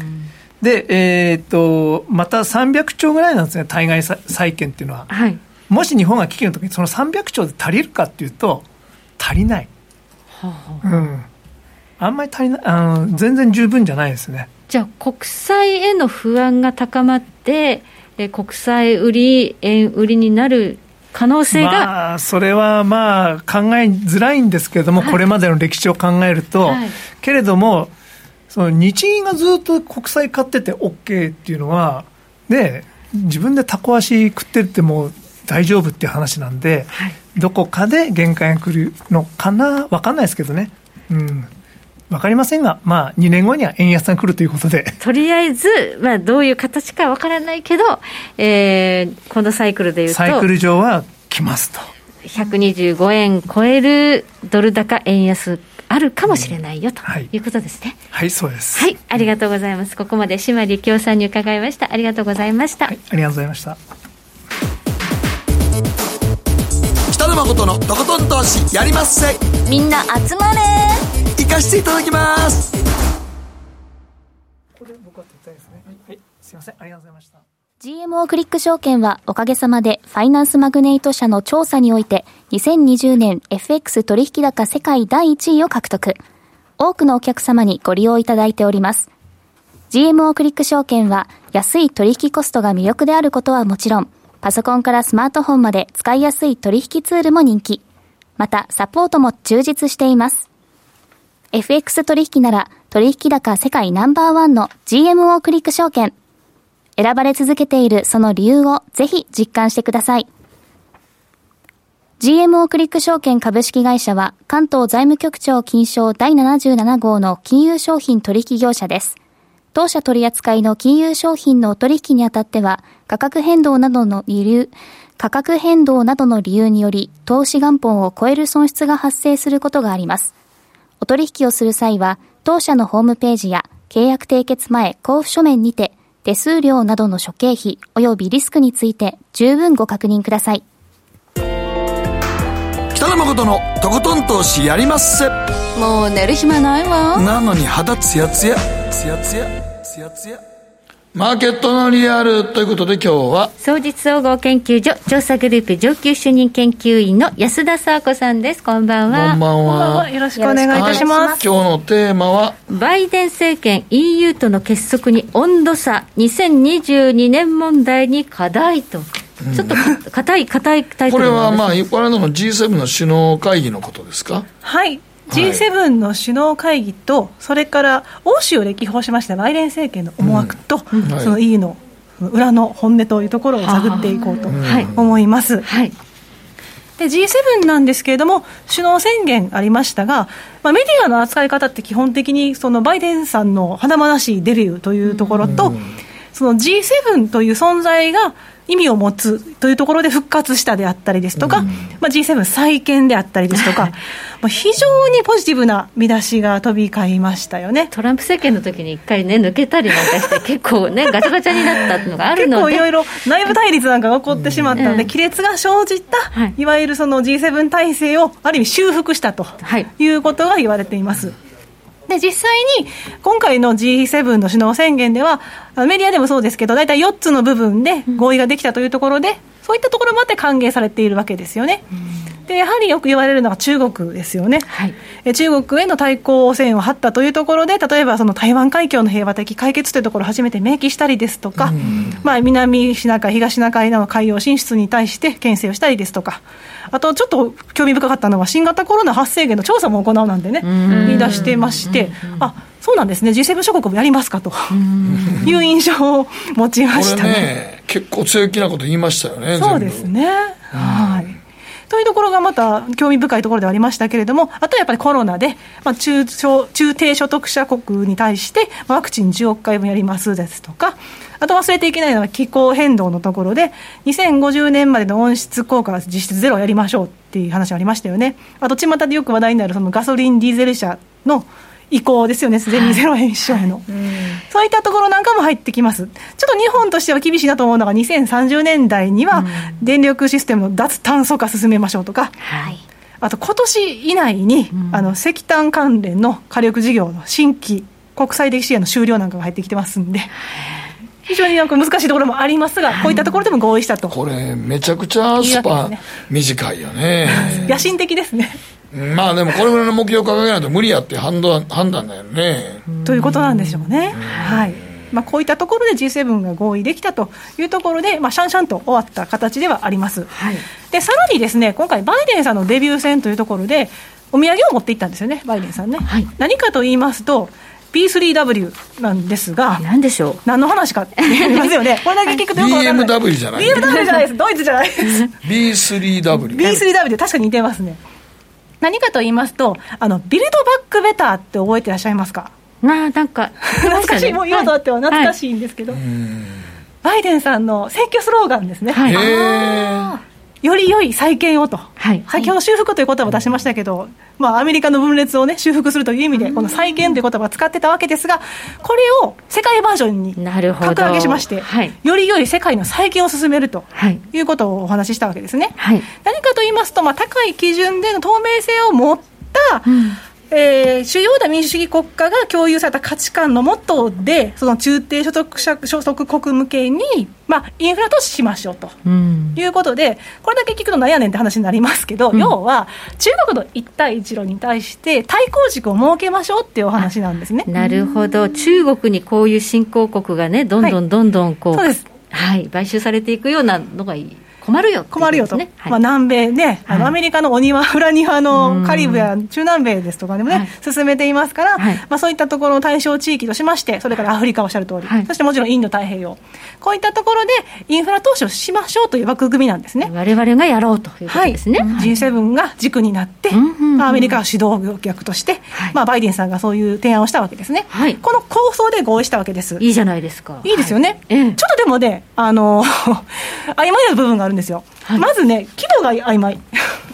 で、えー、っと、また300兆ぐらいなんですね、対外債券っていうのは。はい。もし日本が危機の時にその300兆で足りるかっていうと、足りない。はあ、うん。あんまり足りないあの、全然十分じゃないですね。じゃあ、国債への不安が高まって、え国債売り、円売りになる可能性が、まあ、それはまあ考えづらいんですけれども、はい、これまでの歴史を考えると、はい、けれども、その日銀がずっと国債買ってて OK っていうのは、で自分でタコ足食ってっても大丈夫っていう話なんで、はい、どこかで限界が来るのかな、分かんないですけどね。うん分かりませんが、まあ、2年後には円安が来るということで。[LAUGHS] とりあえず、まあ、どういう形か分からないけど、えー、このサイクルでいうと。サイクル上は来ますと。125円超えるドル高円安あるかもしれないよ、ということですね、はい。そうです。はい、ありがとうございます。ここまで島利京さんに伺いました。ありがとうございました。はい、ありがとうございました。北野誠のとことん投資やりまっせ。みんな集まれ。行かしていただきます。これ僕は撤退ですね。はい、すみません、ありがとうございました。GMO クリック証券はおかげさまでファイナンスマグネイト社の調査において2020年 FX 取引高世界第1位を獲得。多くのお客様にご利用いただいております。GMO クリック証券は安い取引コストが魅力であることはもちろん、パソコンからスマートフォンまで使いやすい取引ツールも人気。また、サポートも充実しています。FX 取引なら取引高世界ナンバーワンの GMO クリック証券。選ばれ続けているその理由をぜひ実感してください。GMO クリック証券株式会社は関東財務局長金賞第77号の金融商品取引業者です。当社取扱いの金融商品の取引にあたっては価格変動などの理由、価格変動などの理由により投資元本を超える損失が発生することがあります。お取引をする際は当社のホームページや契約締結前交付書面にて手数料などの諸経費及びリスクについて十分ご確認ください。北野誠のとことん投資やりまっせ。もう寝る暇ないわ。なのに肌ツヤツヤ、ツヤツヤ、ツヤツヤ。マーケットのリアルということで今日は総実総合研究所調査グループ上級主任研究員の安田沙子さんです。こんばんは。こんばんは。よろしくお願いいたします、はい、今日のテーマは？バイデン政権 EU との結束に温度差。2022年問題に課題と。ちょっと硬い硬いタイトルこれはまあ、これの G7 の首脳会議のことですか？はい、G7 の首脳会議と、それから欧州を歴訪しましたバイデン政権の思惑と、うんはい、その EU の裏の本音というところを探っていこうと思います。はい、で G7 なんですけれども、首脳宣言ありましたが、まあ、メディアの扱い方って基本的にそのバイデンさんの華々しいデビューというところと、うん、その G7 という存在が意味を持つというところで復活したであったりですとか、うん、まあ、G7 再建であったりですとか、まあ非常にポジティブな見出しが飛び交いましたよね。トランプ政権の時に一回ね、抜けたりなんかして、結構ね、[LAUGHS] ガチャガチャになったのがあるので。結構いろいろ内部対立なんかが起こってしまったので、うん、亀裂が生じた、はい、いわゆるその G7 体制をある意味修復したということが言われています。で、実際に今回の G7 の首脳宣言では、メディアでもそうですけど、大体4つの部分で合意ができたというところで、そういったところまで歓迎されているわけですよね。でやはりよく言われるのが中国ですよね、はい、え中国への対抗線を張ったというところで、例えばその台湾海峡の平和的解決というところを初めて明記したりですとか、まあ、南シナ海、東シナ海の海洋進出に対して牽制をしたりですとか、あとちょっと興味深かったのは、新型コロナ発生源の調査も行うなんてね、言い出してまして、あそうなんですね、G7 諸国もやりますかと。いう印象を持ちましたね、ね、結構強気なこと言いましたよね、そうですね。はい。というところがまた興味深いところではありましたけれども、あとはやっぱりコロナで、まあ、中小中低所得者国に対して、ワクチン10億回分やりますですとか、あと忘れていけないのは気候変動のところで、2050年までの温室効果は実質ゼロやりましょうっていう話ありましたよね。あと、巷でよく話題になるそのガソリン、ディーゼル車の移行ですよね、すでにゼロ円消費の、はいそういったところなんかも入ってきます。ちょっと日本としては厳しいなと思うのが、2030年代には電力システムの脱炭素化進めましょうとか、はい、あと今年以内に、あの石炭関連の火力事業の新規国際的支援の終了なんかが入ってきてますんで。非常になんか難しいところもありますが、こういったところでも合意したと。これ、めちゃくちゃスパ短いよね。野心的ですね。まあでも、これぐらいの目標を掲げないと無理やって判断判断だよね。ということなんでしょうね。はいまあ、こういったところで G7 が合意できたというところで、まあ、シャンシャンと終わった形ではあります。はい、でさらにですね今回、バイデンさんのデビュー戦というところで、お土産を持っていったんですよね、バイデンさんね。はい、何かと言いますと、B3W なんですが、何でしょう？何の話かって [LAUGHS] 言いますよね。これだけ聞くとよくわかんない。BMW じゃない BMW じゃないです。ドイツじゃないです。B3W。B3W、確かに似てますね。何かと言いますと、あの、ビルドバックベターって覚えてらっしゃいますか？なあ、なんか、懐かしい、もう今とあっては懐かしいんですけど、バイデンさんの選挙スローガンですね。はい。より良い再建をと、はい、先ほど修復という言葉を出しましたけど、まあ、アメリカの分裂を、ね、修復するという意味で、この再建という言葉を使ってたわけですが、これを世界バージョンに格上げしまして、はい、より良い世界の再建を進めるということをお話ししたわけですね。はい、何かと言いますと、まあ、高い基準での透明性を持った、うんえー、主要な民主主義国家が共有された価値観のもとで、その中低所得者所得国向けに、まあ、インフラ投資しましょうと、うん、いうことで、これだけ聞くとなんやねんって話になりますけど、うん、要は、中国の一帯一路に対して対抗軸を設けましょうっていうお話なんですね。なるほど、中国にこういう新興国がね、どんどんどんどんこう、はい、はい、買収されていくようなのがいい。困るよ、ね、困るよと、はい、まあ、南米ね、あのアメリカのお庭、裏庭のカリブや中南米ですとかでもね、進めていますから、まあ、そういったところの対象地域としまして、それからアフリカおっしゃる通り、そしてもちろんインド太平洋、こういったところでインフラ投資をしましょうという枠組みなんですね。われわれがやろうということですね。はい、G7 が軸になって、まあ、アメリカが主導役として、まあ、バイデンさんがそういう提案をしたわけですね。この構想で合意したわけです。いいじゃないですか。いいですよね。ちょっとでもね、あの [LAUGHS] 曖昧な部分があるんですよ。まずね、規模が曖昧。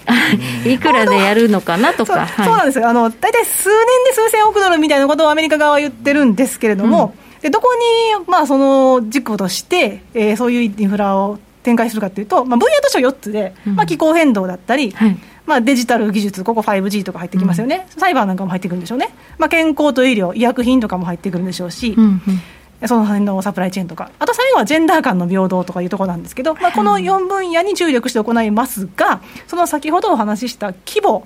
[LAUGHS] いくらでやるのかなとか、そうなんですよ、あの大体数年で数千億ドルみたいなことをアメリカ側は言ってるんですけれども、うん、でどこに、まあ、その軸として、えー、そういうインフラを展開するかというと、まあ、分野としては4つで、まあ、気候変動だったり、はい、まあ、デジタル技術、ここ 5G とか入ってきますよね、うん、サイバーなんかも入ってくるんでしょうね、まあ、健康と医療、医薬品とかも入ってくるんでしょうし。うんうんその辺のサプライチェーンとか、あと最後はジェンダー間の平等とかいうところなんですけど、まあ、この4分野に注力して行いますが、その先ほどお話しした規模、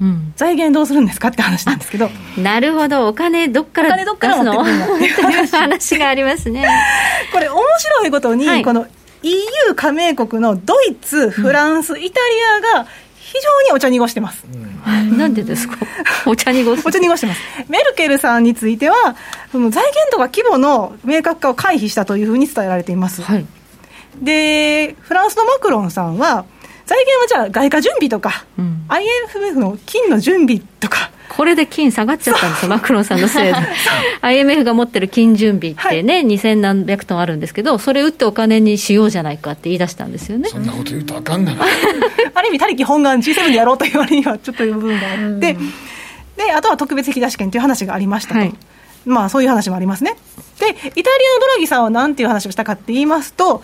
うん、財源どうするんですかって話なんですけど、なるほど、お金どっから出すのっていう話。[LAUGHS] がありますね。これ、面白いことに、はい、この EU 加盟国のドイツ、フランス、イタリアが非常にお茶濁してます。うん、なんでですか？[LAUGHS] お茶濁すお茶濁してます。メルケルさんについては、その財源とか規模の明確化を回避したというふうに伝えられています。はい、で、フランスのマクロンさんは、財源はじゃあ外貨準備とか、うん、IMF の金の準備とか、これで金下がっちゃったんですよ、マクロンさんのせいで。IMF が持ってる金準備ってね、はい、2000何百トンあるんですけど、それ打ってお金にしようじゃないかって言い出したんですよね。そんなこと言うとあかんがな。[LAUGHS] ある意味、他力本願 G7 でやろうと言われにはちょっという部分があって、で、あとは特別引き出し権という話がありましたと。はいまあそういう話もありますね。で、イタリアのドラギさんはなんていう話をしたかって言いますと、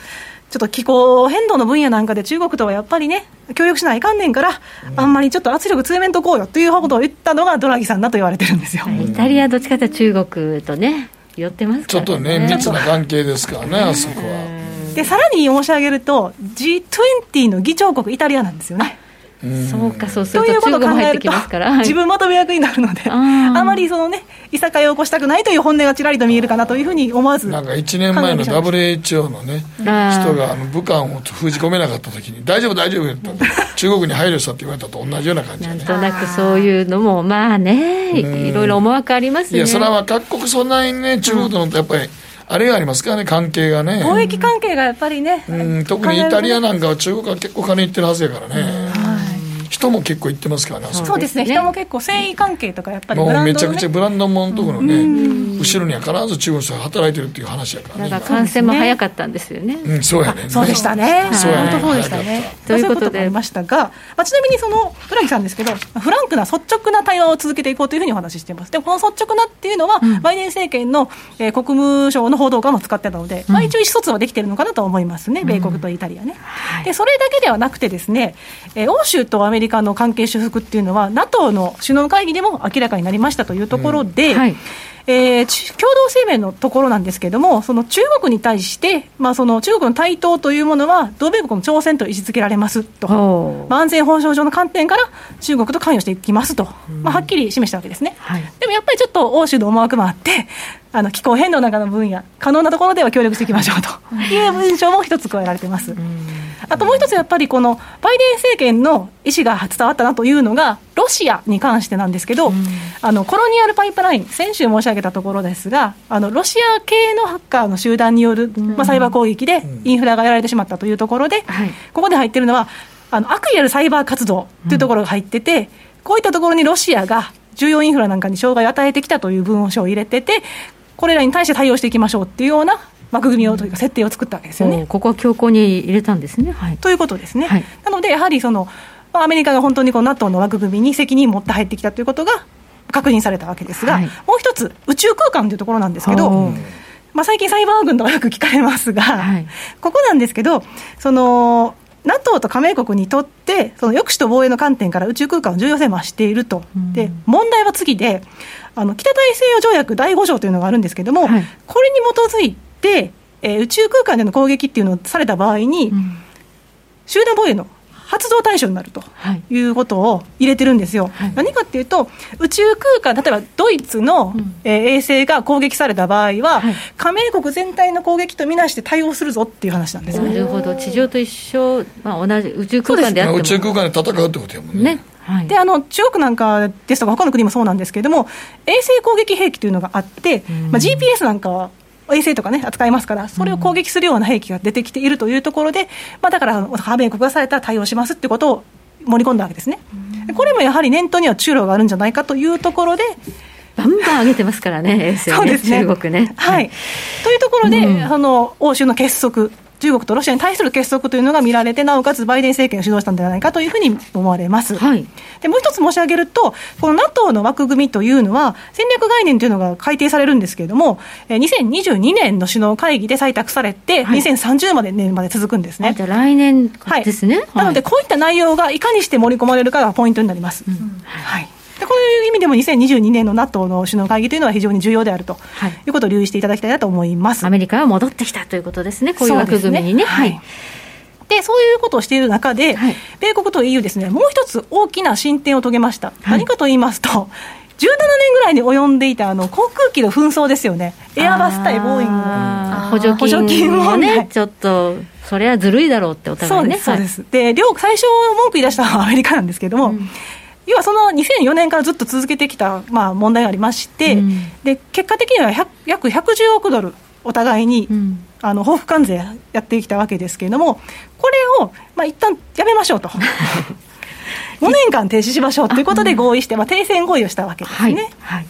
ちょっと気候変動の分野なんかで中国とはやっぱりね、協力しないかんねんから、あんまりちょっと圧力強めんとこうよということを言ったのがドラギさんだと言われてるんですよ。イタリアどっちかというと中国とね、寄ってますから、ね、ちょっとね、密な関係ですからね、あそこは。で、さらに申し上げると、G20 の議長国、イタリアなんですよね。そうか、そうすると中国も入ってきますから、自分まとめ役になるので、あまりそのね、いさかいを起こしたくないという本音がちらりと見えるかなというふうに思わずなんか1年前の WHO のね、人があの武漢を封じ込めなかったときに、大丈夫、大丈夫って [LAUGHS] 中国に配慮したって言われたと同じような感じ、ね、なんとなくそういうのも、まあね、いろいろ思惑ありますね。いや、それは各国そんなにね、中国とのやっぱり、あれがありますからね、関係がね。貿易関係がやっぱりね。うん、特にイタリアなんかは中国は結構金いってるはずやからね。人も結構行ってますからね、そうですね、人も結構、繊維関係とか、やっぱり、ね、もうめちゃくちゃブランドものところね、後ろには必ず中国人が働いてるっていう話やからね、だから感染も早かったんですよね、うん、そうやね、そうでしたね、そうやね、本当そうでしたね。ということで、ありましたが、まあ、ちなみにその浦木さんですけど、フランクな率直な対話を続けていこうというふうにお話ししています。で、この率直なっていうのは、バイデン政権の、えー、国務省の報道官も使ってたので、まあ、一応意思疎通はできてるのかなと思いますね、米国とイタリアね。で、それだけではなくてですね、えー、欧州とアメリカの関係修復復っていうのは、NATO の首脳会議でも明らかになりましたというところで、うんはい、えー、共同声明のところなんですけれども、その中国に対して、まあ、その中国の台頭というものは、同米国の挑戦と位置づけられますと、まあ、安全保障上の観点から中国と関与していきますと、まあ、はっきり示したわけですね。はい、でもやっぱりちょっと欧州の思惑もあって、あの気候変動なんかの分野、可能なところでは協力していきましょうと。いう文章も一つ加えられています。あともう一つやっぱりこのバイデン政権の意思が伝わったなというのが、ロシアに関してなんですけど、うん、あのコロニアルパイプライン、先週申し上げたところですが、あのロシア系のハッカーの集団による、まあ、サイバー攻撃でインフラがやられてしまったというところで、ここで入ってるのは、あの悪意あるサイバー活動というところが入ってて、こういったところにロシアが重要インフラなんかに障害を与えてきたという文書を入れてて、これらに対して対応していきましょうっていうような枠組みをというか、設定を作ったわけですよね。ここは強硬に入れたんですね。はい、ということですね。はい、なので、やはりその、アメリカが本当にこの NATO の枠組みに責任を持って入ってきたということが確認されたわけですが、はい、もう一つ、宇宙空間というところなんですけど、まあ、最近、サイバー軍とかよく聞かれますが、はい、ここなんですけど、その NATO と加盟国にとって、その抑止と防衛の観点から宇宙空間の重要性を増していると、で問題は次で、あの北大西洋条約第5条というのがあるんですけれども、はい、これに基づいて、えー、宇宙空間での攻撃っていうのをされた場合に、うん、集団防衛の発動対象になるとい。うことを入れてるんですよ、はい、何かっていうと、宇宙空間、例えばドイツの、うん、えー、衛星が攻撃された場合は、はい、加盟国全体の攻撃とみなして対応するぞっていう話なんですなるほど、地上と一緒、まあ、同じ宇宙空間であっても、宇宙空間で戦うってことやもんね。ねはい、であの中国なんかですとか、他の国もそうなんですけれども、衛星攻撃兵器というのがあって、まあ、GPS なんかは衛星とかね、扱いますから、それを攻撃するような兵器が出てきているというところで、まあ、だから、加盟国がされたら対応しますってことを盛り込んだわけですね。これもやはり念頭には中ロがあるんじゃないかというところで、バンバン上げてますからね、衛星ね、そうですね。中国ね。はい、というところで、うん、あの欧州の結束、中国とロシアに対する結束というのが見られて、なおかつバイデン政権を主導したんではないかというふうに思われます。はい、でもう一つ申し上げると、この NATO の枠組みというのは、戦略概念というのが改定されるんですけれども、2022年の首脳会議で採択されて、はい、2030まで年まで続くんですね。じゃ来年ですね、はい、なので、こういった内容がいかにして盛り込まれるかがポイントになります。うん、はいでこういう意味でも2022年の NATO の首脳会議というのは非常に重要であると、はい、いうことを留意していただきたいなと思います。アメリカは戻ってきたということですね、こういう枠組みにね。ねはい、でそういうことをしている中で、はい、米国と EU ですね、もう一つ大きな進展を遂げました。何かと言いますと、17年ぐらいに及んでいたあの航空機の紛争ですよね、エアバス対ボーイング。補助金もね、ちょっと、それはずるいだろうって、お互いね。そうです、そうです、で両最初、文句言い出したのはアメリカなんですけれども、うん要はその2004年からずっと続けてきた、まあ、問題がありまして、うん、で結果的には約110億ドル、お互いに、うん、あの報復関税やってきたわけですけれども、これを、まあ一旦やめましょうと。[LAUGHS] 5年間停止しましょうということで合意して、まあ、停戦合意をしたわけですね。はい。はい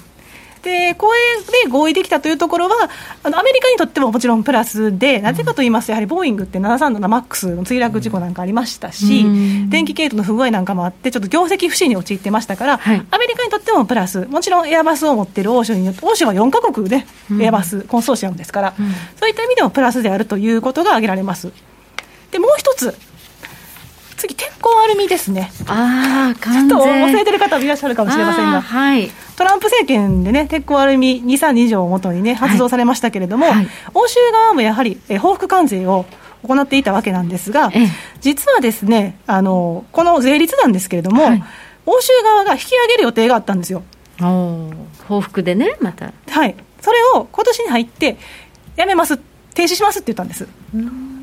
で、これで合意できたというところは、あのアメリカにとってももちろんプラスで、なぜかと言いますと、やはりボーイングって737マックスの墜落事故なんかありましたし、電気系統の不具合なんかもあって、ちょっと業績不振に陥ってましたから、はい、アメリカにとってもプラス、もちろんエアバスを持っている欧州によって、欧州は4か国で、エアバス、コンソーシアムですから、うん、そういった意味でもプラスであるということが挙げられます。でもう一つ次、鉄鋼アルミですね。ああ、ちょっと忘れてる方もいらっしゃるかもしれませんが、はい、トランプ政権でね、鉄鋼アルミ2、3条をもとにね、発動されましたけれども、はい。はい、欧州側もやはり、え報復関税を行っていたわけなんですが、実はですね、あのこの税率なんですけれども、欧州側が引き上げる予定があったんですよ。報復でね、また。はい、それを今年に入って、やめます、停止しますって言ったんです。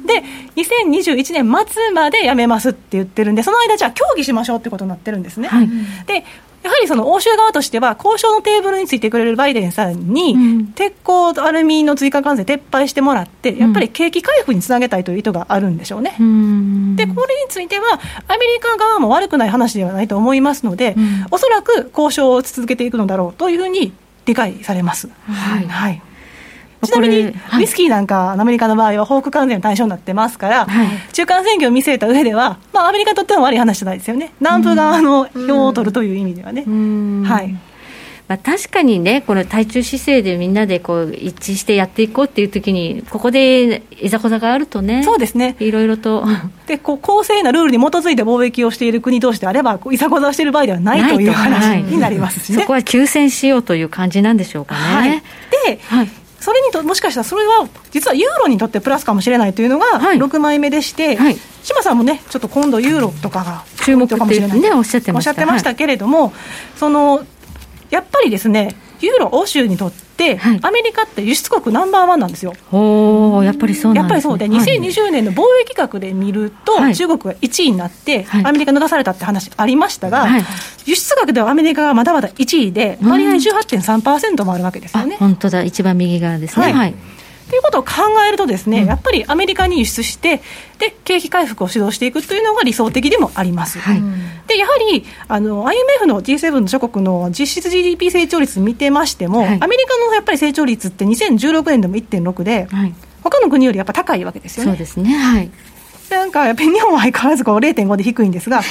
で、2021年末までやめますって言ってるんで、その間、じゃあ協議しましょうってことになってるんですね。はい、でやはりその欧州側としては、交渉のテーブルについてくれるバイデンさんに、うん、鉄鋼とアルミの追加関税撤廃してもらって、やっぱり景気回復につなげたいという意図があるんでしょうね。うん、で、これについては、アメリカ側も悪くない話ではないと思いますので、うん、おそらく交渉を続けていくのだろうというふうに理解されます。はい、はいちなみに、ウイスキーなんか、アメリカの場合は報復関税の対象になってますから、はい、中間選挙を見据えた上では、まあ、アメリカにとっても悪い話じゃないですよね、南部側の票を取るという意味ではね。はい。まあ、確かにね、この対中姿勢でみんなでこう一致してやっていこうっていうときに、ここでいざこざがあるとね、そうですね。いろいろと。でこう公正なルールに基づいて貿易をしている国同士であれば、いざこざをしている場合ではないという話になりますし、ね、そこは休戦しようという感じなんでしょうかね。はい、で、はいそれにともしかしたらそれは実はユーロにとってプラスかもしれないというのが6枚目でして、はい、島さんもねちょっと今度ユーロとかが注目かもしれない、ね、おっしゃってました。おっしゃってましたけれども、はい、そのやっぱりですねユーロ、欧州にとって、はい、アメリカって輸出国ナンバーワンなんですよ。おやっぱりそうなんです、ね、やっぱりそうで、2020年の貿易額で見ると、はい、中国が1位になって、はい、アメリカ抜かされたって話ありましたが、輸出額ではアメリカがまだまだ1位で、割合18.3%もあるわけですよね。本当だ、一番右側ですね。はいということを考えるとですね、うん、やっぱりアメリカに輸出してで景気回復を主導していくというのが理想的でもあります。はい、でやはりあの IMF の G7 の諸国の実質 GDP 成長率見てましても、はい、アメリカのやっぱり成長率って2016年でも1.6で、はい、他の国よりやっぱ高いわけですよね。そうですね。はいなんかやっぱり日本は相変わらずこう0.5で低いんですが、やっ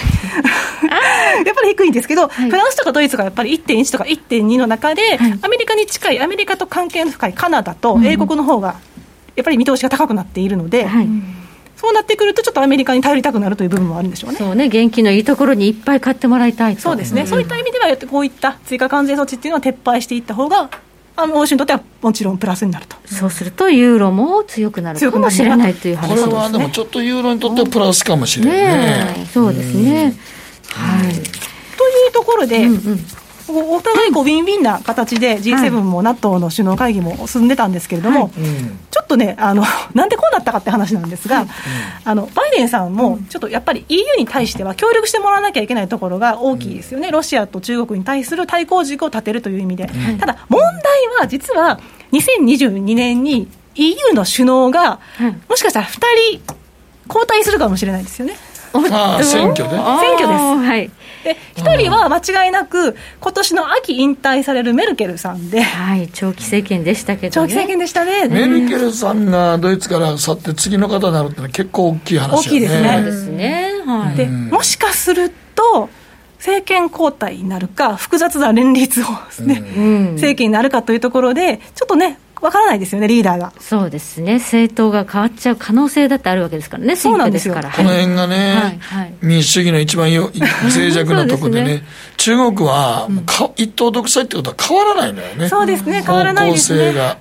ぱり低いんですけど、はい、フランスとかドイツがやっぱり1.1とか1.2の中で、はい、アメリカに近い、アメリカと関係の深いカナダと英国の方が、やっぱり見通しが高くなっているので、はい、そうなってくると、ちょっとアメリカに頼りたくなるという部分もあるんでしょうね。そうね、元気のいいところにいっぱい買ってもらいたいそうですね、うん、そういった意味では、こういった追加関税措置っていうのは撤廃していった方があの欧州にとってはもちろんプラスになると。そうするとユーロも強くなるかもしれないという話です、ね、これはでもちょっとユーロにとってはプラスかもしれないね、ね、そうですね、はい、というところで、うんうんお互いこうウィンウィンな形で G7 も NATO の首脳会議も進んでたんですけれども、はい、ちょっとねあの、[LAUGHS] なんでこうなったかって話なんですが、はい、あのバイデンさんもちょっとやっぱり EU に対しては協力してもらわなきゃいけないところが大きいですよね、ロシアと中国に対する対抗軸を立てるという意味で、ただ、問題は実は2022年に EU の首脳が、もしかしたら2人交代するかもしれないですよね。あ選挙で？選挙です。はいで1人は間違いなく、今年の秋引退されるメルケルさんで、はい、長期政権でしたけど、ね、長期政権でしたね。メルケルさんがドイツから去って、次の方になるってのは結構大きい話、ね、大きいですね。ですね。はい、でもしかすると政権交代になるか、複雑な連立をね、うん、政権になるかというところで、ちょっとね、わからないですよね、リーダーが。そうですね、政党が変わっちゃう可能性だってあるわけですからね、そうなんですよ。この辺がね、はいはい、民主主義の一番よ [LAUGHS] 脆弱なところでね、でね中国はか、一党独裁ってことは変わらないのよね。そうですね、変わらないですね。が、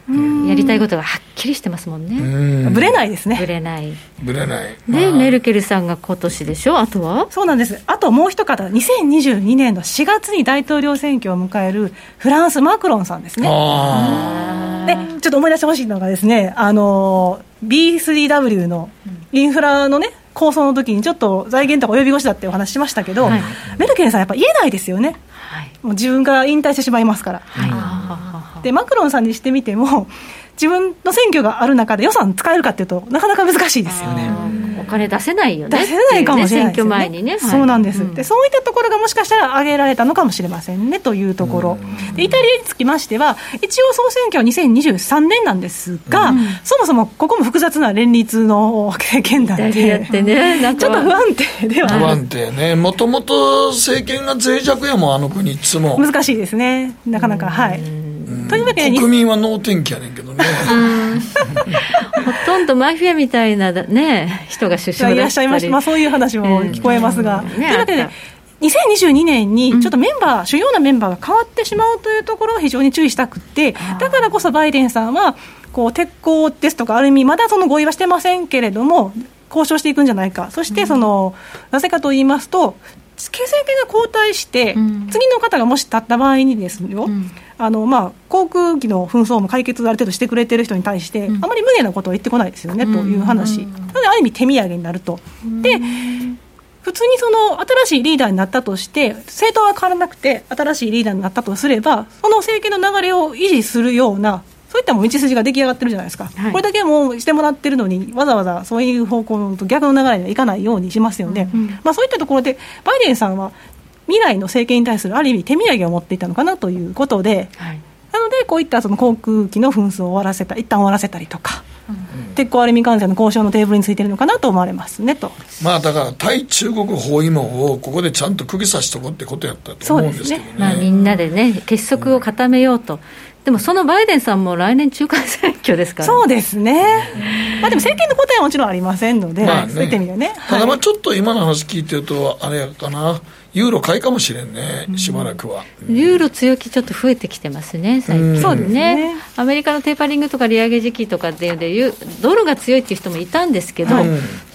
やりたいことがはっきりしてますもんね。ぶれないですね。ぶれない。ぶれない。で、メルケルさんが今年でしょ、あとは？そうなんです。あともう一方、2022年の4月に大統領選挙を迎えるフランス、マクロンさんですね。で、ちょっと思い出してほしいのがですね、あの、B3W のインフラのね、構想の時にちょっと財源とか及び腰だってお話しましたけど、はい、メルケルさんやっぱ言えないですよね。はい、もう自分から引退してしまいますから。はい、で、マクロンさんにしてみても、自分の選挙がある中で予算使えるかっていうと、なかなか難しいですよね。お金出せないよね。出せないかもしれない、ね、選挙前にね。そうなんです、うん、で。そういったところがもしかしたら挙げられたのかもしれませんねというところ。でイタリアにつきましては、一応総選挙は2023年なんですが、うん、そもそもここも複雑な連立の経験談で、ね、ちょっと不安定では不安定ね。もともと政権が脆弱やもん、あの国いつも。難しいですね。なかなか、はい。というわけで国民は能天気やねんけどね。ほとんどマフィアみたいな、ね、人が首相いらっしゃいましまあ、そういう話も聞こえますが、というわけで2022年にちょっとメンバー、うん、主要なメンバーが変わってしまうというところを非常に注意したくて、だからこそバイデンさんは、こう鉄鋼ですとか、ある意味、まだその合意はしてませんけれども、交渉していくんじゃないか、そしてその、うん、なぜかと言いますと、政権が交代して、次の方がもし立った場合にですよ、うん、あのまあ、航空機の紛争も解決ある程度してくれてる人に対して、うん、あまり無理なことを言ってこないですよね、という話、なので、ある意味、手土産になると。で普通にその新しいリーダーになったとして、政党は変わらなくて、新しいリーダーになったとすれば、その政権の流れを維持するような、そういったも道筋が出来上がってるじゃないですか、はい、これだけもうしてもらってるのに、わざわざそういう方向の逆の流れにはいかないようにしますよね、うん、まあ、そういったところで、バイデンさんは未来の政権に対するある意味、手土産を持っていたのかなということで、はい、なので、こういったその航空機の紛争を終わらせた、一旦終わらせたりとか。鉄鋼アルミ関税の交渉のテーブルについてるのかなと思われますねと。まあだから対中国包囲網をここでちゃんと釘刺しとこうってことやったと思うんですけどね。ねまあ、みんなでね結束を固めようと。でもそのバイデンさんも来年中間選挙ですから、ね、そうですね、まあ、でも政権の答えはもちろんありませんので、まあね、そういった意味ではね。ただまあちょっと今の話聞いてると、あれやかな、ユーロ買いかもしれんね、しばらくは。ユーロ強気ちょっと増えてきてますね、最近。そうですね。アメリカのテーパリングとか利上げ時期とかでいうドルが強いっていう人もいたんですけど、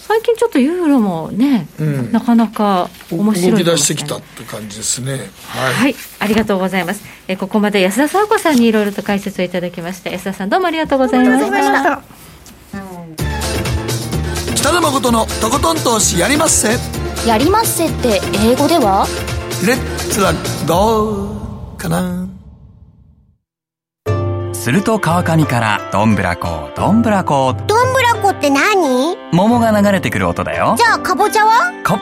最近ちょっとユーロもね、うん、なかなか面白い、ね、動き出してきたって感じですね、はい、はい、ありがとうございます。えここまで安田佐和子さんにいろいろと解説をいただきました安田さんどうもありがとうございました。北野誠のとことん投資やりまっせやりまっせって英語では？レッツラゴーかな？すると川上からどんぶらこどんぶらこ。どんぶらこって何？桃が流れてくる音だよ。じゃあかぼちゃは？こ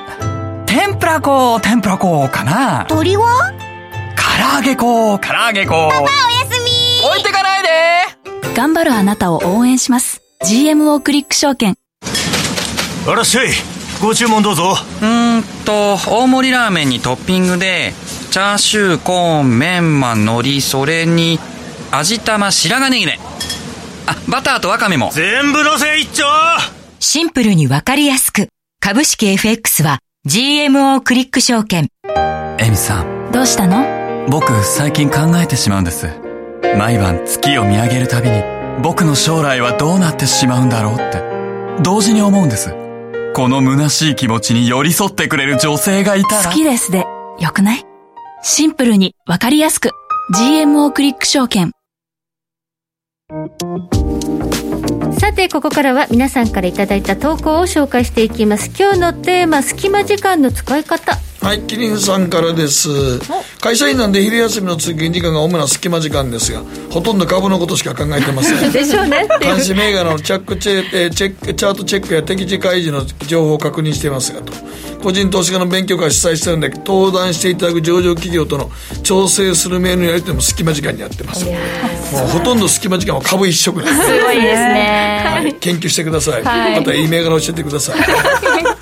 天ぷらこ天ぷらこかな？鳥は？唐揚げこ唐揚げこ。パパおやすみ。置いてかないで。頑張るあなたを応援します。GMO クリック証券。あらっしゃいご注文どうぞ。うんと大盛りラーメンにトッピングでチャーシューコーンメンマ海苔それに味玉白髪ネギね。あバターとワカメも。全部のせ一丁。シンプルにわかりやすく。株式 FX は GMO クリック証券。エミさん。どうしたの？僕最近考えてしまうんです。毎晩月を見上げるたびに僕の将来はどうなってしまうんだろうって。同時に思うんですこの虚しい気持ちに寄り添ってくれる女性がいたら。好きですでよくない？シンプルにわかりやすく。GMO クリック証券。さてここからは皆さんからいただいた投稿を紹介していきます。今日のテーマ隙間時間の使い方。はいキリンさんからです。会社員なんで昼休みの通勤時間が主な隙間時間ですがほとんど株のことしか考えてません。[LAUGHS] でしょうね監視銘柄のチャックチェチェックチャートチェックや適時開示の情報を確認していますがと。個人投資家の勉強会主催してるんで登壇していただく上場企業との調整するメールのやり取りも隙間時間にやってます。もうほとんど隙間時間は株一色ですごいですね、はい、研究してください、はい、またいい銘柄教えてください。[LAUGHS]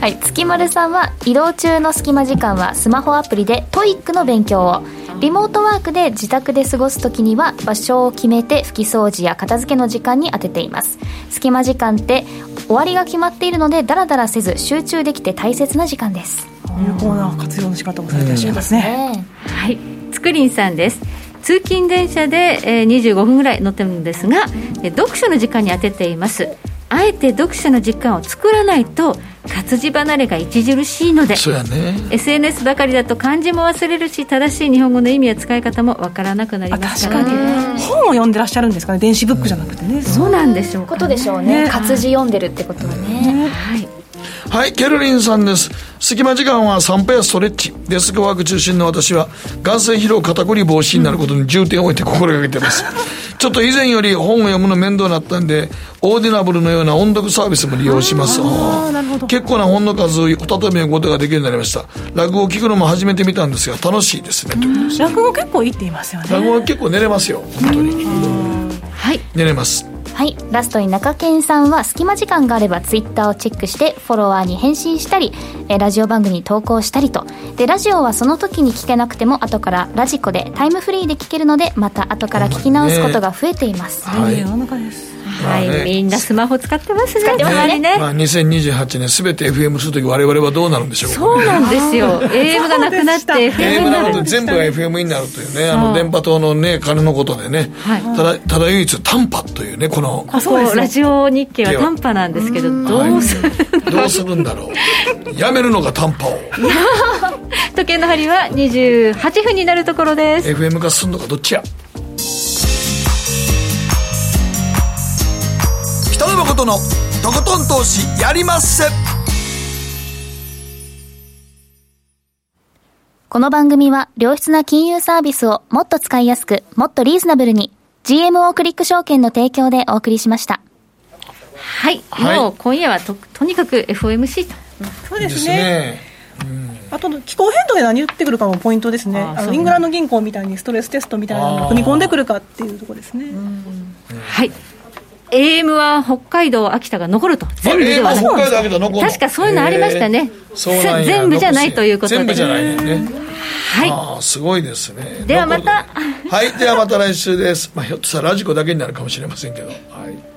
はい。月丸さんは移動中の隙間時間はスマホアプリで TOEIC の勉強を。リモートワークで自宅で過ごす時には場所を決めて拭き掃除や片付けの時間に当てています。隙間時間って終わりが決まっているのでダラダラせず集中できて大切な時間です。有効な活用の仕方もされていらっしゃいますね、うん、はい。つくりんさんです。通勤電車で、えー、25分ぐらい乗ってるんですが読書の時間に当てていますあえて読書の時間を作らないと活字離れが著しいのでそうや、ね、SNS ばかりだと漢字も忘れるし正しい日本語の意味や使い方もわからなくなりますから。ね本を読んでらっしゃるんですかね。電子ブックじゃなくてね、うん、そうなんでしょうか、ね、ことでしょうね、ね、活字読んでるってことはね、はいはい、ケルリンさんです。隙間時間は散歩やストレッチ。デスクワーク中心の私は、眼性疲労肩こり防止になることに重点を置いて心がけてます。[LAUGHS] ちょっと以前より本を読むの面倒になったんで、オーディナブルのような音読サービスも利用します。結構な本の数を再び読むことができるようになりました。落語を聞くのも初めて見たんですが、楽しいですね。落語結構いいって言いますよね。落語は結構寝れますよ、本当に。はい。寝れます。はい。ラストに中堅さんは隙間時間があればツイッターをチェックしてフォロワーに返信したりえラジオ番組に投稿したりと。でラジオはその時に聞けなくても後からラジコでタイムフリーで聞けるのでまた後から聞き直すことが増えています、ね、はい、世の中ですはい、ね、みんなスマホ使ってますね。使ってますね。まあ、2028年すべて FM するとき我々はどうなるんでしょうか、ね、そうなんですよ。[LAUGHS] AM がなくなって FM になる。全部が FM になるというね、あの電波塔のね、金のことでね、はい、ただ、ただ唯一短波というね、この。あ、そうラジオ日経は短波なんですけど、どうする、どうするんだろう。やめるのが短波を。[LAUGHS] 時計の針は28分になるところです。FM が進んのかどっちや。北野誠のとことん投資やりまっせ。この番組は良質な金融サービスをもっと使いやすくもっとリーズナブルに GMO クリック証券の提供でお送りしました。はい、はい、もう今夜はととにかく FOMC と。そうですね。あと気候変動で何言ってくるかもポイントですね、あのイングランド銀行みたいにストレステストみたいなのを組み込んでくるかっていうところですね。はい AM は北海道、秋田が残ると、全部では北海道、秋田残る確かそういうのありましたね、全部じゃないということで、全部じゃないね。はい、すごいですね。ではまた。はい、ではまた来週です。まあ、ひょっとしたらラジコだけになるかもしれませんけど。はい